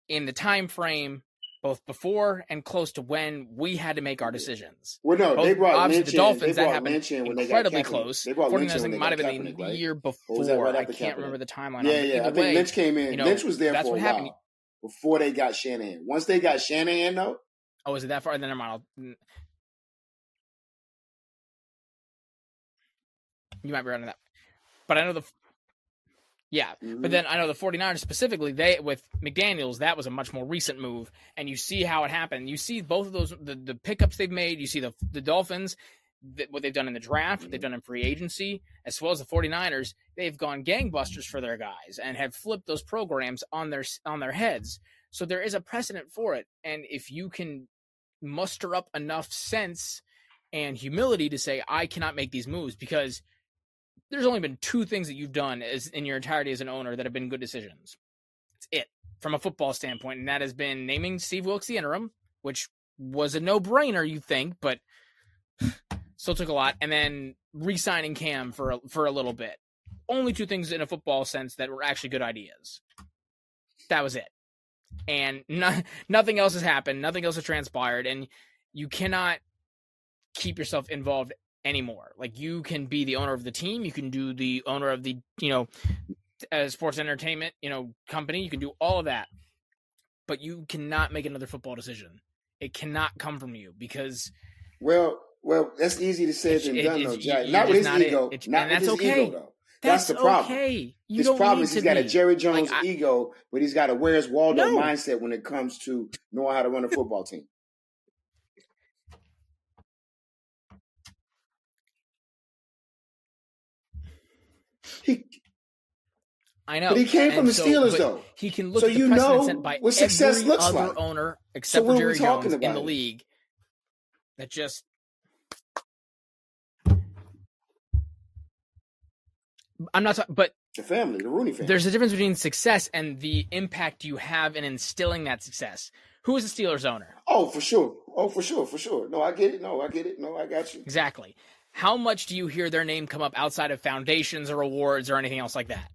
in the time frame both before and close to when we had to make our decisions. Well, no, Both, they brought obviously Lynch the Dolphins that happened incredibly close. They brought Lynch in 49ers when they might have been the right? year before. right I can't Kaepernick? remember the timeline. Yeah, yeah. I think way, Lynch came in. you know, Lynch was there that's for a what happened. while before they got Shanahan. Once they got Shanahan, though, Oh, is it that far? Then never mind. I'll-. You might be right on that. But I know the. Yeah, Mhm. but then I know the 49ers specifically, they with McDaniels, that was a much more recent move. And you see how it happened. You see both of those the, the pickups they've made, you see the the Dolphins, th- what they've done in the draft, what they've done in free agency, as well as the 49ers, they've gone gangbusters for their guys and have flipped those programs on their on their heads. So there is a precedent for it. And if you can muster up enough sense and humility to say I cannot make these moves because there's only been two things that you've done as in your entirety as an owner that have been good decisions. It's it from a football standpoint, and that has been naming Steve Wilks the interim, which was a no-brainer, you think, but still took a lot, and then re-signing Cam for a, for a little bit. Only two things in a football sense that were actually good ideas. That was it, and no, nothing else has happened. Nothing else has transpired, and you cannot keep yourself involved anymore. Like you can be the owner of the team, you can do the owner of the you know uh, sports entertainment you know company, you can do all of that, but you cannot make another football decision. It cannot come from you because well, well, that's easy to say than it- done, though, Jack. Not with his not it. ego. It's- Not with his okay. ego, though. That's that's, the problem. okay. You his don't problem need is he's got a. Jerry Jones Like, I- ego, but he's got a Where's Waldo No. mindset when it comes to knowing how to run a football team. He, I know, but he came from the so- Steelers, though. He can look So at you know by what success looks other like. owner except what for Jerry talking Jones in the league. That just I'm not talking, but The family, the Rooney family. there's a difference between success and the impact you have in instilling that success. Who is the Steelers owner? oh, for sure. Oh, for sure, for sure. No, I get it. No, I get it. No, I got you. Exactly. How much do you hear their name come up outside of foundations or awards or anything else like that?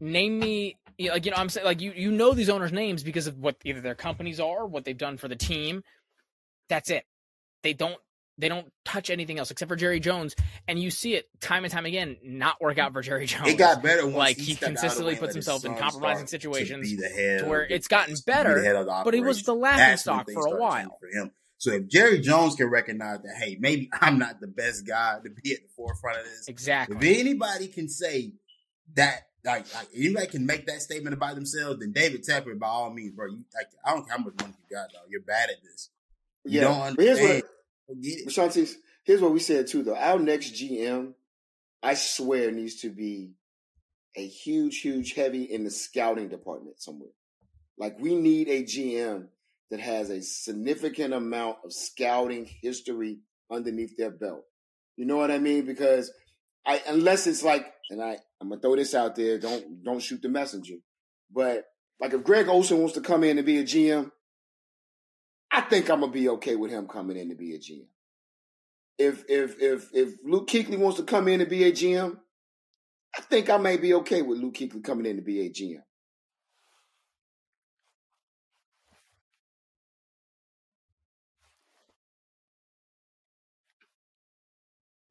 Name me, like you know, I'm saying, like you you know these owners' names because of what either their companies are, what they've done for the team. That's it. They don't they don't touch anything else except for Jerry Jones, and you see it time and time again not work out for Jerry Jones. It got better once Like, he, he stepped out of the consistently puts himself in compromising situations to be the head to where it's gotten be better, the but he was the laughing stock for a while. for him. So if Jerry Jones can recognize that, hey, maybe I'm not the best guy to be at the forefront of this. Exactly. If anybody can say that, like, like anybody can make that statement about themselves, then David Tepper, by all means, bro. You, like, I don't care how much money you got, though. You're bad at this. You Yeah. don't But here's understand. what Forget it. Shontis, here's what we said too though. Our next GM, I swear, needs to be a huge, huge heavy in the scouting department somewhere. Like we need a GM that has a significant amount of scouting history underneath their belt. You know what I mean? Because I unless it's like, and I I'm gonna throw this out there. Don't don't shoot the messenger. But like if Greg Olsen wants to come in and be a GM, I think I'm gonna be okay with him coming in to be a GM. If if if if Luke Kuechly wants to come in and be a GM, I think I may be okay with Luke Kuechly coming in to be a GM.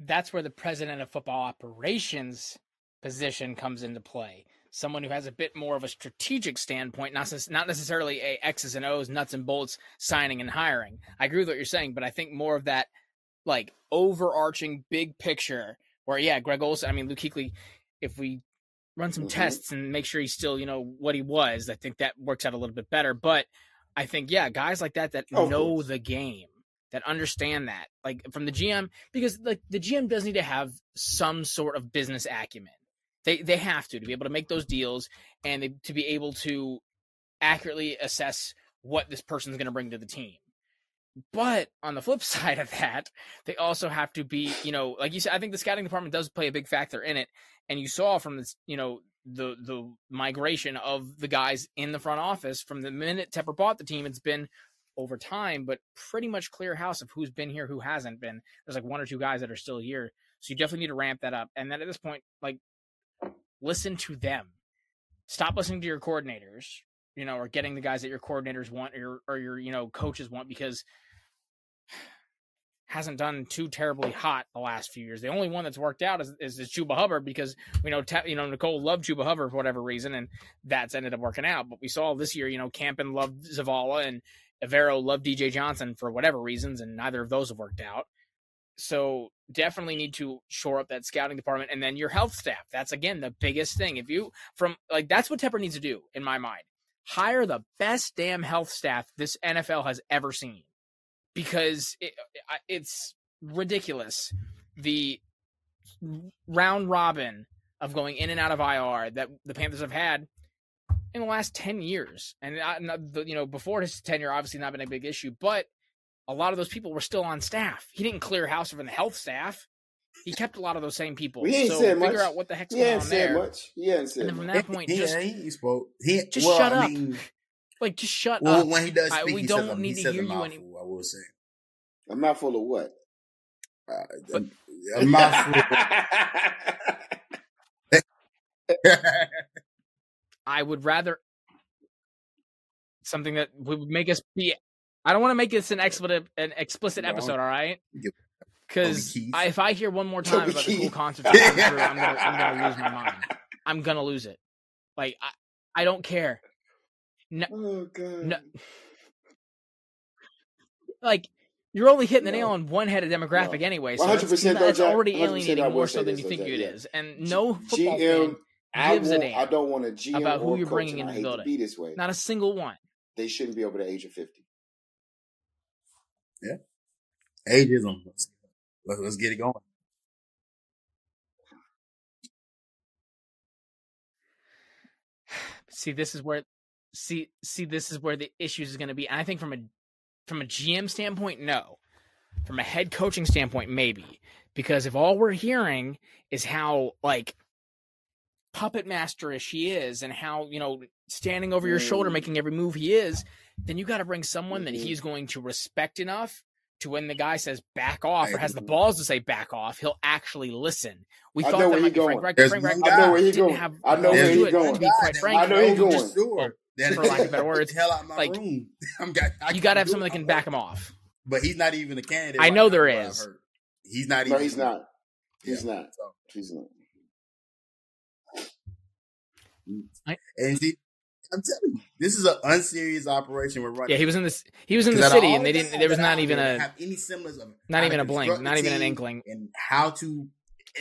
That's where the president of football operations position comes into play. Someone who has a bit more of a strategic standpoint, not not necessarily a X's and O's, nuts and bolts signing and hiring. I agree with what you're saying, but I think more of that like overarching big picture where yeah, Greg Olsen, I mean Luke Kuechly, if we run some Mhm. tests and make sure he's still, you know, what he was, I think that works out a little bit better. But I think, yeah, guys like that that Of know the game, that understand that, like from the GM, because like the GM does need to have some sort of business acumen. They they have to to be able to make those deals and they, to be able to accurately assess what this person's going to bring to the team. But on the flip side of that, they also have to be, you know, like you said, I think the scouting department does play a big factor in it. And you saw from this, you know, the the migration of the guys in the front office from the minute Tepper bought the team, it's been over time, but pretty much clear house of who's been here, who hasn't been. There's like one or two guys that are still here. So you definitely need to ramp that up. And then at this point, like listen to them. Stop listening to your coordinators. you know, or getting the guys that your coordinators want or your, or your you know coaches want because hasn't done too terribly hot the last few years. The only one that's worked out is, is, is Chuba Hubbard because we know you know Nicole loved Chuba Hubbard for whatever reason, and that's ended up working out. But we saw this year, you know, Campen loved Zavala and Evero loved DJ Johnson for whatever reasons, and neither of those have worked out. So definitely need to shore up that scouting department, and then your health staff. That's again the biggest thing. If you from like that's what Tepper needs to do in my mind. Hire the best damn health staff this NFL has ever seen because it, it's ridiculous the round robin of going in and out of IR that the Panthers have had in the last 10 years. And, I, you know, before his tenure, obviously not been a big issue, but a lot of those people were still on staff. He didn't clear house from the health staff. He kept a lot of those same people. We ain't so said figure much. out what the heck's He going ain't on said there. much. He ain't said And then from much. that point, he, just he, he spoke. He, just well, shut I up. mean, like just shut well, up. when he does I- speak, we he don't says need he to says hear a you any- I will say. A mouthful of what? Uh, But- a, a mouthful. I would rather something that would make us be. I don't want to make this an explicit an explicit No. episode. All right, because Toby if I hear one more Toby time about the cool concert, I'm gonna, I'm gonna lose my mind. I'm gonna lose it. Like I, I don't care. oh god. No, like you're only hitting the No. nail on one head of demographic No. anyway. So 100% it's, though, it's Jack. already alienating more so than you think though, it Jack, is. And no football GM, fan I gives a want, damn I don't want a GM about who or you're coach, bringing and into I the hate building. to be this way. not a single one. They shouldn't be over the age of fifty. Ageism. Let's, let's, let's get it going. see this is where see see this is where the issues is going to be and i think from a from a gm standpoint no from a head coaching standpoint maybe because if all we're hearing is how like puppet masterish he is and how you know standing over your shoulder Mm. making every move he is then you got to bring someone that Mhm. he's going to respect enough to when the guy says back off or has the balls to say back off he'll actually listen we I thought know that where might he be Frank going. Reich. Frank one Reich guy. I know where he didn't going. have I know where to he do it. going. To be quite frank, I know he no, going. just- Sure. Then- for lack of better words, hell out my like, room. I'm got, I you got to have someone that can back him off. But he's not even a candidate. I know now, there from is. He's not No, he's not. He's Yeah. not. He's not. And see, I'm telling you, this is an unserious operation we're running. Yeah, he was in this. He was in the 'Cause out of city, and they didn't. There was not even a have any semblance of not even a blink, not even an inkling. and how to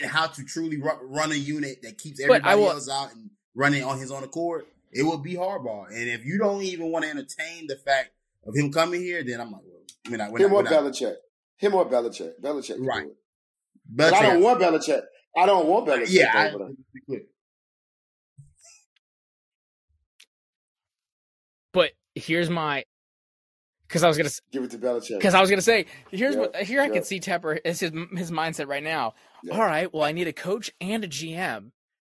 and how to truly ru- run a unit that keeps everybody will- else out and running on his own accord. It would be hardball, and if you don't even want to entertain the fact of him coming here, then I'm like, well, we're not. We're Him not, or we're not Belichick. Him or Belichick. Belichick. Right. Do it. but But I don't want Belichick. I don't want Belichick. Yeah, I, here's my, because I was gonna, give it to Belichick. because I was gonna say, here's Yep, what here I yep. can see Tepper is his his mindset right now. Yeah. All right, well I need a coach and a GM.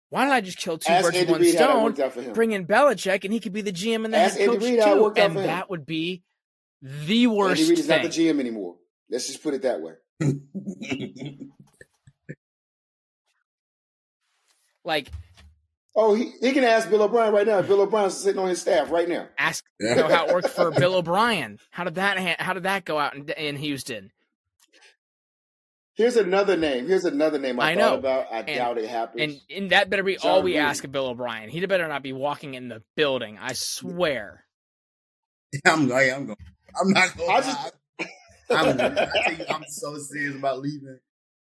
Why don't I just kill two birds with one that stone? worked out for him. Bring in Belichick, and he could be the GM and the Ask head coach how too, out and that would be the worst Andy Reid is thing. not the GM anymore. Let's just put it that way. Like Oh, he, he can ask Bill O'Brien right now. Bill O'Brien's sitting on his staff right now. ask you know how it worked for Bill O'Brien. How did that ha- how did that go out in, in Houston? Here's another name. Here's another name I, I thought know. about. I And- doubt it happens. And and that better be Jon all we Gruden. ask of Bill O'Brien. He'd better not be walking in the building. I swear. I'm going. I'm going. I'm not going. I just- I'm, I tell you, I'm so serious about leaving.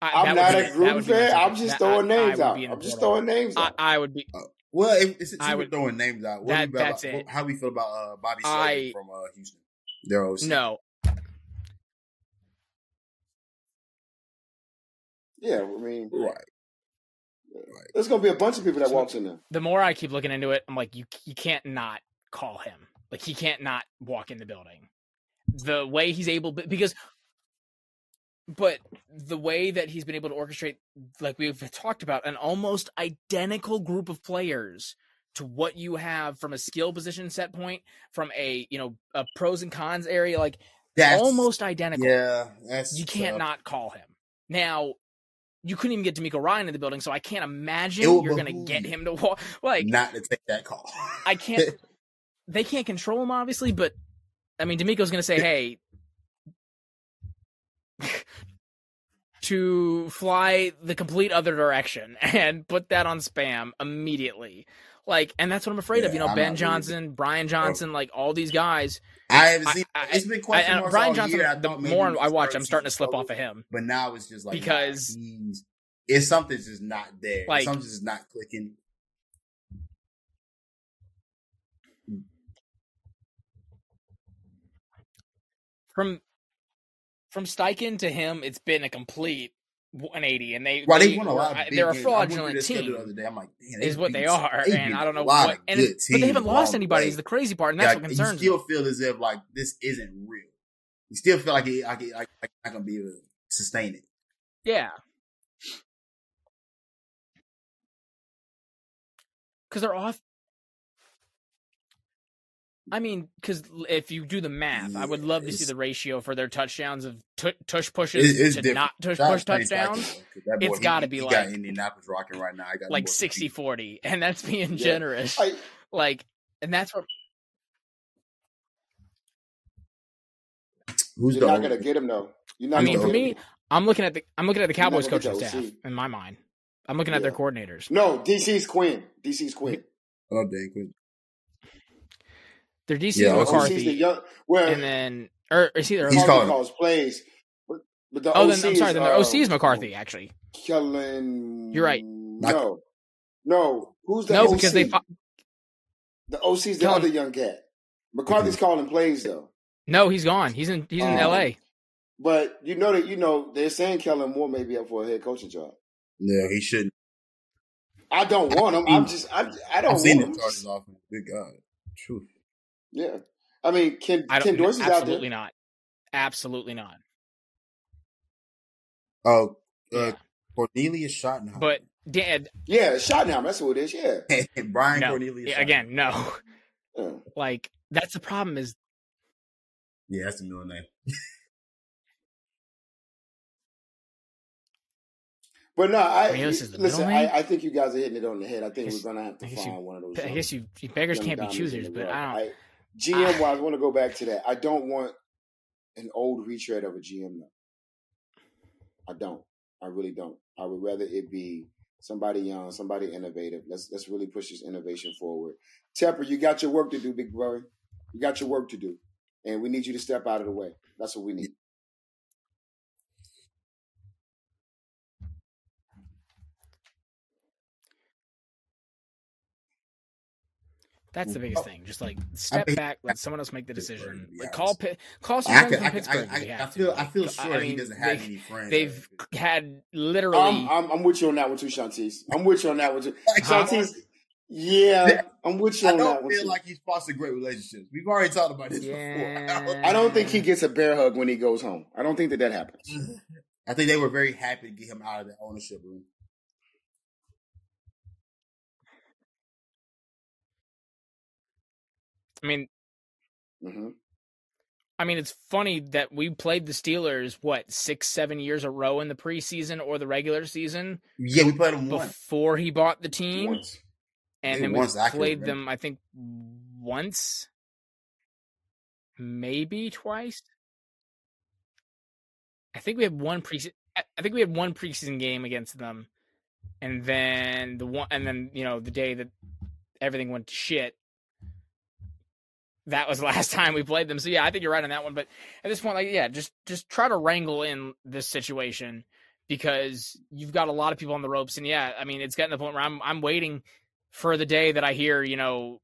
I, I'm not would a be- Gruden would be my fan. I'm just That- throwing I- I names would out. be I'm just throwing names out. I would be. Well, if, since I we're would- throwing names out, what That- do we feel that's about, it. How we feel about uh, Bobby I- Slowik from uh, Houston? Their OC. No, yeah, I mean, right. there's gonna be a bunch of people that So- walks in there. the more I keep looking into it, I'm like, you you can't not call him. Like he can't not walk in the building. The way he's able, because, but the way that he's been able to orchestrate, like we've talked about, an almost identical group of players to what you have from a skill position set point, from a you know a pros and cons area, like That's almost identical. Yeah, that's you can't tough. not call him. Now, you couldn't even get DeMeco Ryan in the building, so I can't imagine you're going to get him to walk. Like, not to take that call. I can't. they can't control him, obviously, but I mean, DeMeco's going to say, "Hey, to fly the complete other direction and put that on spam immediately." Like, and that's what I'm afraid of. You know, I'm Ben Johnson, Brian oh. Johnson, like all these guys. I haven't I- seen. I- it's been I, question marks Brian Johnson, year. The more I watch, I'm starting to slip off of him. But now it's just like Because- nah, it's something's just not there. Like- something's just not clicking. From from Steichen to him, it's been a complete 180, and they, well, they, they won a lot. Of I, they're a. I fraudulent team. The other day, I'm like, is what beat they are, they and I don't know what. And it's, but they haven't lost anybody. Is the crazy part, and that's Like, what you concerns still me. feel as if like this isn't real. You still feel like it, like it, like, like not gonna be able to sustain it. Yeah, because they're off. I mean, because if you do the math, I would love to see the ratio for their touchdowns of tu- tush pushes It's, it's to different. not tush Shout out push to Kenny Pickett, touchdowns, though, 'cause that boy, It's he- gotta he be got like- Indianapolis rocking right now. I got like more 60 feet. 40, and that's being Yeah. generous. I, Like, and that's what Who's you're not gonna get him though. You're not I mean, for me, him. I'm looking at the I'm looking at the Cowboys coaching staff OC. in my mind. I'm looking at their coordinators. No, DC's Quinn. DC's Quinn. Oh, dang, quick. Their DC Yeah, is OC 's the McCarthy, young. Well, and then or is he their He's calling. Calls plays, but, but the Oh, OC then I'm sorry. is, Then their uh, OC is McCarthy. Actually, Kellen. You're right. No, no. Who's the no, OC? because they fi- the OC's the Kellen- other young cat. McCarthy's calling plays though. no, he's gone. He's in he's in Um, L.A. But you know that you know they're saying Kellen Moore may be up for a head coaching job. Yeah, he shouldn't. I don't want him. I'm just I, I don't I've seen want the him. charges off him. Good God, truth. Yeah, I mean Ken I Ken don't Dorsey's out absolutely not. Absolutely not. Oh, uh, Yeah. Cornelius Schottenheimer. But Dad, Yeah, Schottenheimer. That's who it is. Yeah. Brian no. Cornelius. Yeah, again, no. yeah. Like that's the problem is Yeah, that's the middle name. But no, I Cornelius is the listen. I, I think you guys are hitting it on the head. I think guess- we're gonna have to find you- one of those. I guess you beggars young can't be choosers, but. I don't. GM ah. wise, I want to go back to that. I don't want an old retread of a GM though. I don't. I really don't. I would rather it be somebody young, somebody innovative. Let's let's really push this innovation forward. Tepper, you got your work to do, big brother. You got your work to do, and we need you to step out of the way. That's what we need. That's the Oh. biggest thing. Just like step mean, back, let someone else make the decision. to be Like, honest. call Pitt, call I, Suzanne can, from I, can, Pittsburgh. I, I, I feel. to. I feel Like, sure I he doesn't have they- any friends. They've had literally. I'm, I'm I'm with you on that one too, Shontis. I'm with you on that one too. Huh? Shontis, yeah, I'm with you I on that one. I don't feel like he's fostered great relationships. We've already talked about this Yeah. before. I don't think he gets a bear hug when he goes home. I don't think that that happens. I think they were very happy to get him out of the ownership room. I mean, hmm I mean, it's funny that we played the Steelers what six, seven years a row in the preseason or the regular season Yeah, we played once. before he bought the team, Once. and then we once, played remember. them. I think once, maybe twice. I think we had one pre. I think we had one preseason game against them, and then the one, and then you know the day that everything went to shit. That was the last time we played them. So yeah, I think you're right on that one. But at this point, like yeah, just just try to wrangle in this situation because you've got a lot of people on the ropes. And yeah, I mean it's getting to the point where I'm I'm waiting for the day that I hear you know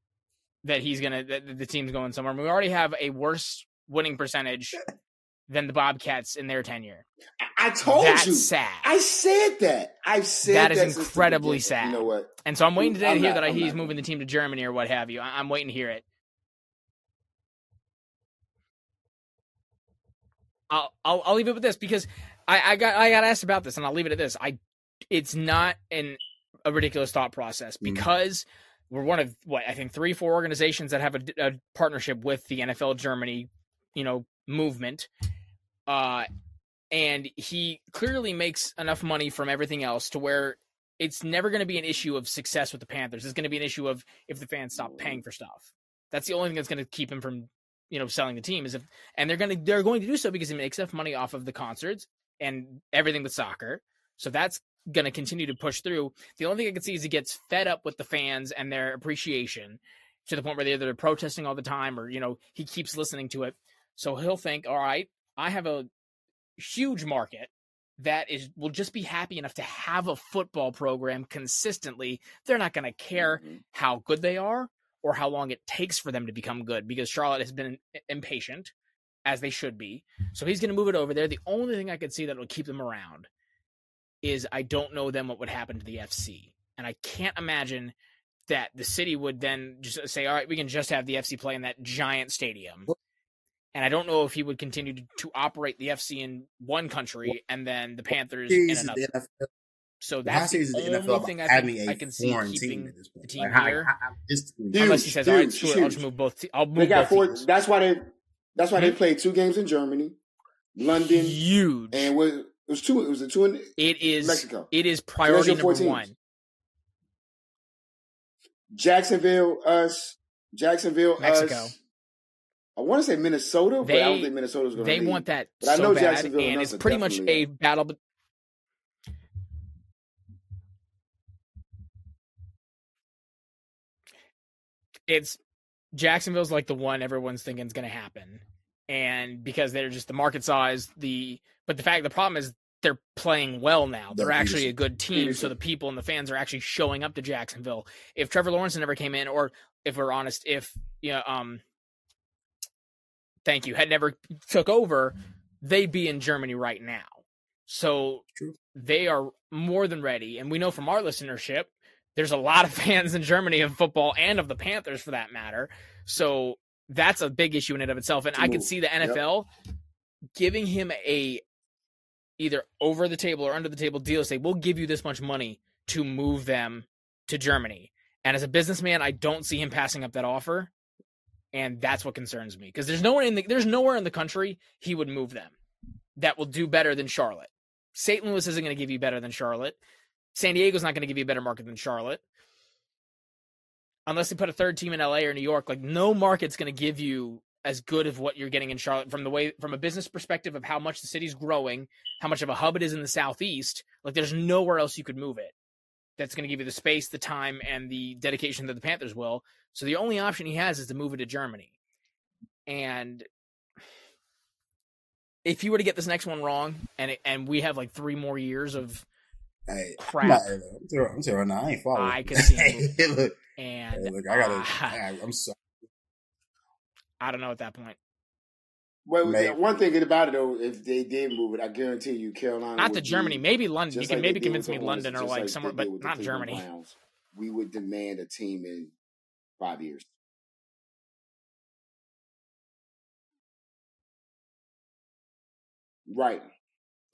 that he's gonna that the team's going somewhere. We already have a worse winning percentage than the Bobcats in their tenure. I I told That's you. sad. I said that. I've said That is incredibly sad. You know what? And so I'm waiting today I'm to hear not- that I'm he's not moving the team to Germany or what have you. I- I'm waiting to hear it. I'll, I'll I'll leave it with this because I, I got I got asked about this and I'll leave it at this. I it's not an a ridiculous thought process Mhm. because we're one of what I think three four organizations that have a, a partnership with the NFL Germany, you know, movement. Uh and he clearly makes enough money from everything else to where it's never going to be an issue of success with the Panthers. It's going to be an issue of if the fans stop paying for stuff. That's the only thing that's going to keep him from, you know, selling the team is if, and they're going to they're going to do so because he makes enough money off of the concerts and everything with soccer. So that's going to continue to push through. The only thing I can see is he gets fed up with the fans and their appreciation to the point where they're either protesting all the time or you know he keeps listening to it. So he'll think, all right, I have a huge market that is will just be happy enough to have a football program consistently. They're not going to care Mhm. how good they are or how long it takes for them to become good because Charlotte has been impatient as they should be. So he's going to move it over there. The only thing I could see that will keep them around is I don't know then what would happen to the FC. And I can't imagine that the city would then just say, all right, we can just have the FC play in that giant stadium. And I don't know if he would continue to, to operate the FC in one country and then the Panthers in another. the. So that's the serious is the only NFL thing I, think a I can see foreign keeping team at this point? the team Like, how- here. how- how- just- Huge, unless he says, all right, huge, I'll just move both. Te- I'll move They got both four. teams. That's why they. That's why they Hmm? played two games in Germany, London, Huge. and was it was two. It was a two in it is. Mexico. It is priority your number teams. one. Jacksonville, us, Jacksonville, Mexico. us. I want to say Minnesota, but I don't They- think Minnesota's going to. They want that But I so know bad, Jacksonville and and it's pretty much definitely a battle. It's Jacksonville's like the one everyone's thinking is going to happen, and because they're just the market size, the but the fact the problem is they're playing well now. They're Doug actually Pederson. a good team, so the people and the fans are actually showing up to Jacksonville. If Trevor Lawrence never came in, or if we're honest, if you know, um, thank you, had never took over, they'd be in Germany right now. So True. they are more than ready. And we know from our listenership, there's a lot of fans in Germany of football and of the Panthers for that matter. So that's a big issue in and of itself. And I could see the Yep. NFL giving him a either over the table or under the table deal say, we'll give you this much money to move them to Germany. And as a businessman, I don't see him passing up that offer. And that's what concerns me. Because there's nowhere in the there's nowhere in the country he would move them that will do better than Charlotte. St. Louis isn't going to give you better than Charlotte. San Diego's not going to give you a better market than Charlotte. Unless they put a third team in LA or New York, like no market's going to give you as good of what you're getting in Charlotte from the way from a business perspective of how much the city's growing, how much of a hub it is in the southeast. Like there's nowhere else you could move it. That's going to give you the space, the time, and the dedication that the Panthers will. So the only option he has is to move it to Germany. And if you were to get this next one wrong, and it, and we have like three more years of Hey, Crap. I'm, not, I'm telling I'm telling you now, I ain't following. I can see him Hey, look, and hey, look, I gotta. ah, I, I'm sorry. I don't know at that point. Well, May- one thing about it though, if they did move it, I guarantee you, Carolina. Not to Germany, be- maybe London. You can like maybe convince me London or just like somewhere, but not Germany. Browns. We would demand a team in five years. Right.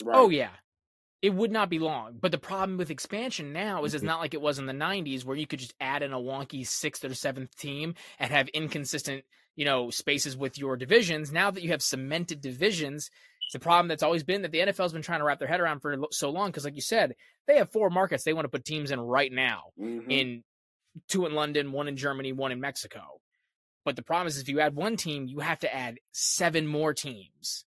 Right. Oh yeah. It would not be long. But the problem with expansion now is it's Mm-hmm. not like it was in the 90s where you could just add in a wonky sixth or seventh team and have inconsistent, you know, spaces with your divisions. Now that you have cemented divisions, it's the problem that's always been that the NFL's been trying to wrap their head around for so long. Because, like you said, they have four markets they want to put teams in right now. Mhm. in two in London, one in Germany, one in Mexico. But the problem is, if you add one team, you have to add seven more teams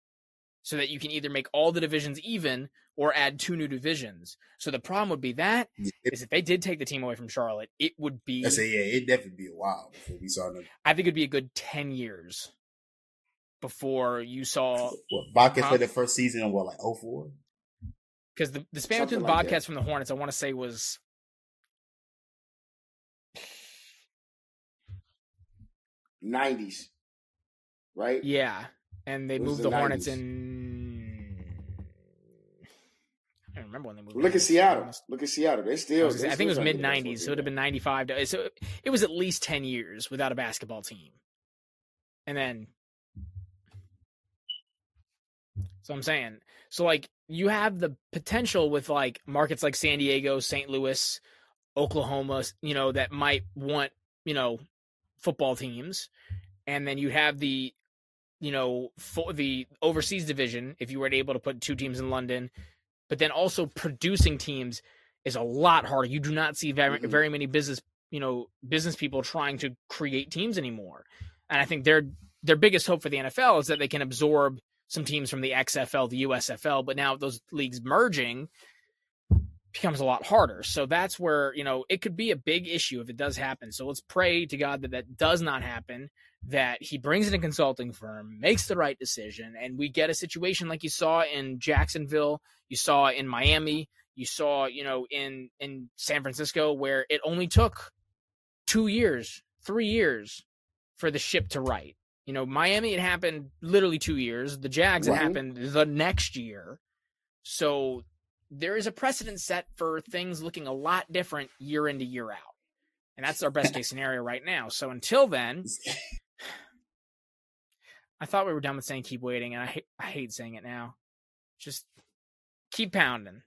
so that you can either make all the divisions even or add two new divisions. So the problem would be that Yeah, is if they did take the team away from Charlotte, it would be, I say, yeah, it'd definitely be a while before we saw them. I think it'd be a good 10 years before you saw, What, Bobcats Huh? played their first season in what, like 04? because the, the span between the like. Bobcats from the Hornets, I want to say was Nineties. Right. Yeah, and they moved the the, Hornets in. I remember when they moved. Look at Hornets, to be Seattle. Look at Seattle. They I, still. say, they I think it was mid to get that '90s, so it would have been '95. To, so it was at least ten years without a basketball team, and then. So I'm saying, so like you have the potential with like markets like San Diego, St. Louis, Oklahoma, you know, that might want you know football teams, and then you have the you know for the overseas division if you were able to put two teams in London, but then also producing teams is a lot harder. You do not see very Mhm. very many business you know, business people trying to create teams anymore. And I think their their biggest hope for the NFL is that they can absorb some teams from the XFL, the USFL, but now those leagues merging becomes a lot harder. So that's where, you know, it could be a big issue if it does happen. So let's pray to God that that does not happen, that he brings in a consulting firm, makes the right decision, and we get a situation like you saw in Jacksonville, you saw in Miami, you saw, you know, in in San Francisco where it only took 2 years, 3 years for the ship to right. You know, Miami it happened literally 2 years, the Jags Right. it happened the next year. So there is a precedent set for things looking a lot different year into year out. And that's our best case scenario right now. So until then, I thought we were done with saying keep waiting, and I hate, I hate saying it now. Just keep pounding.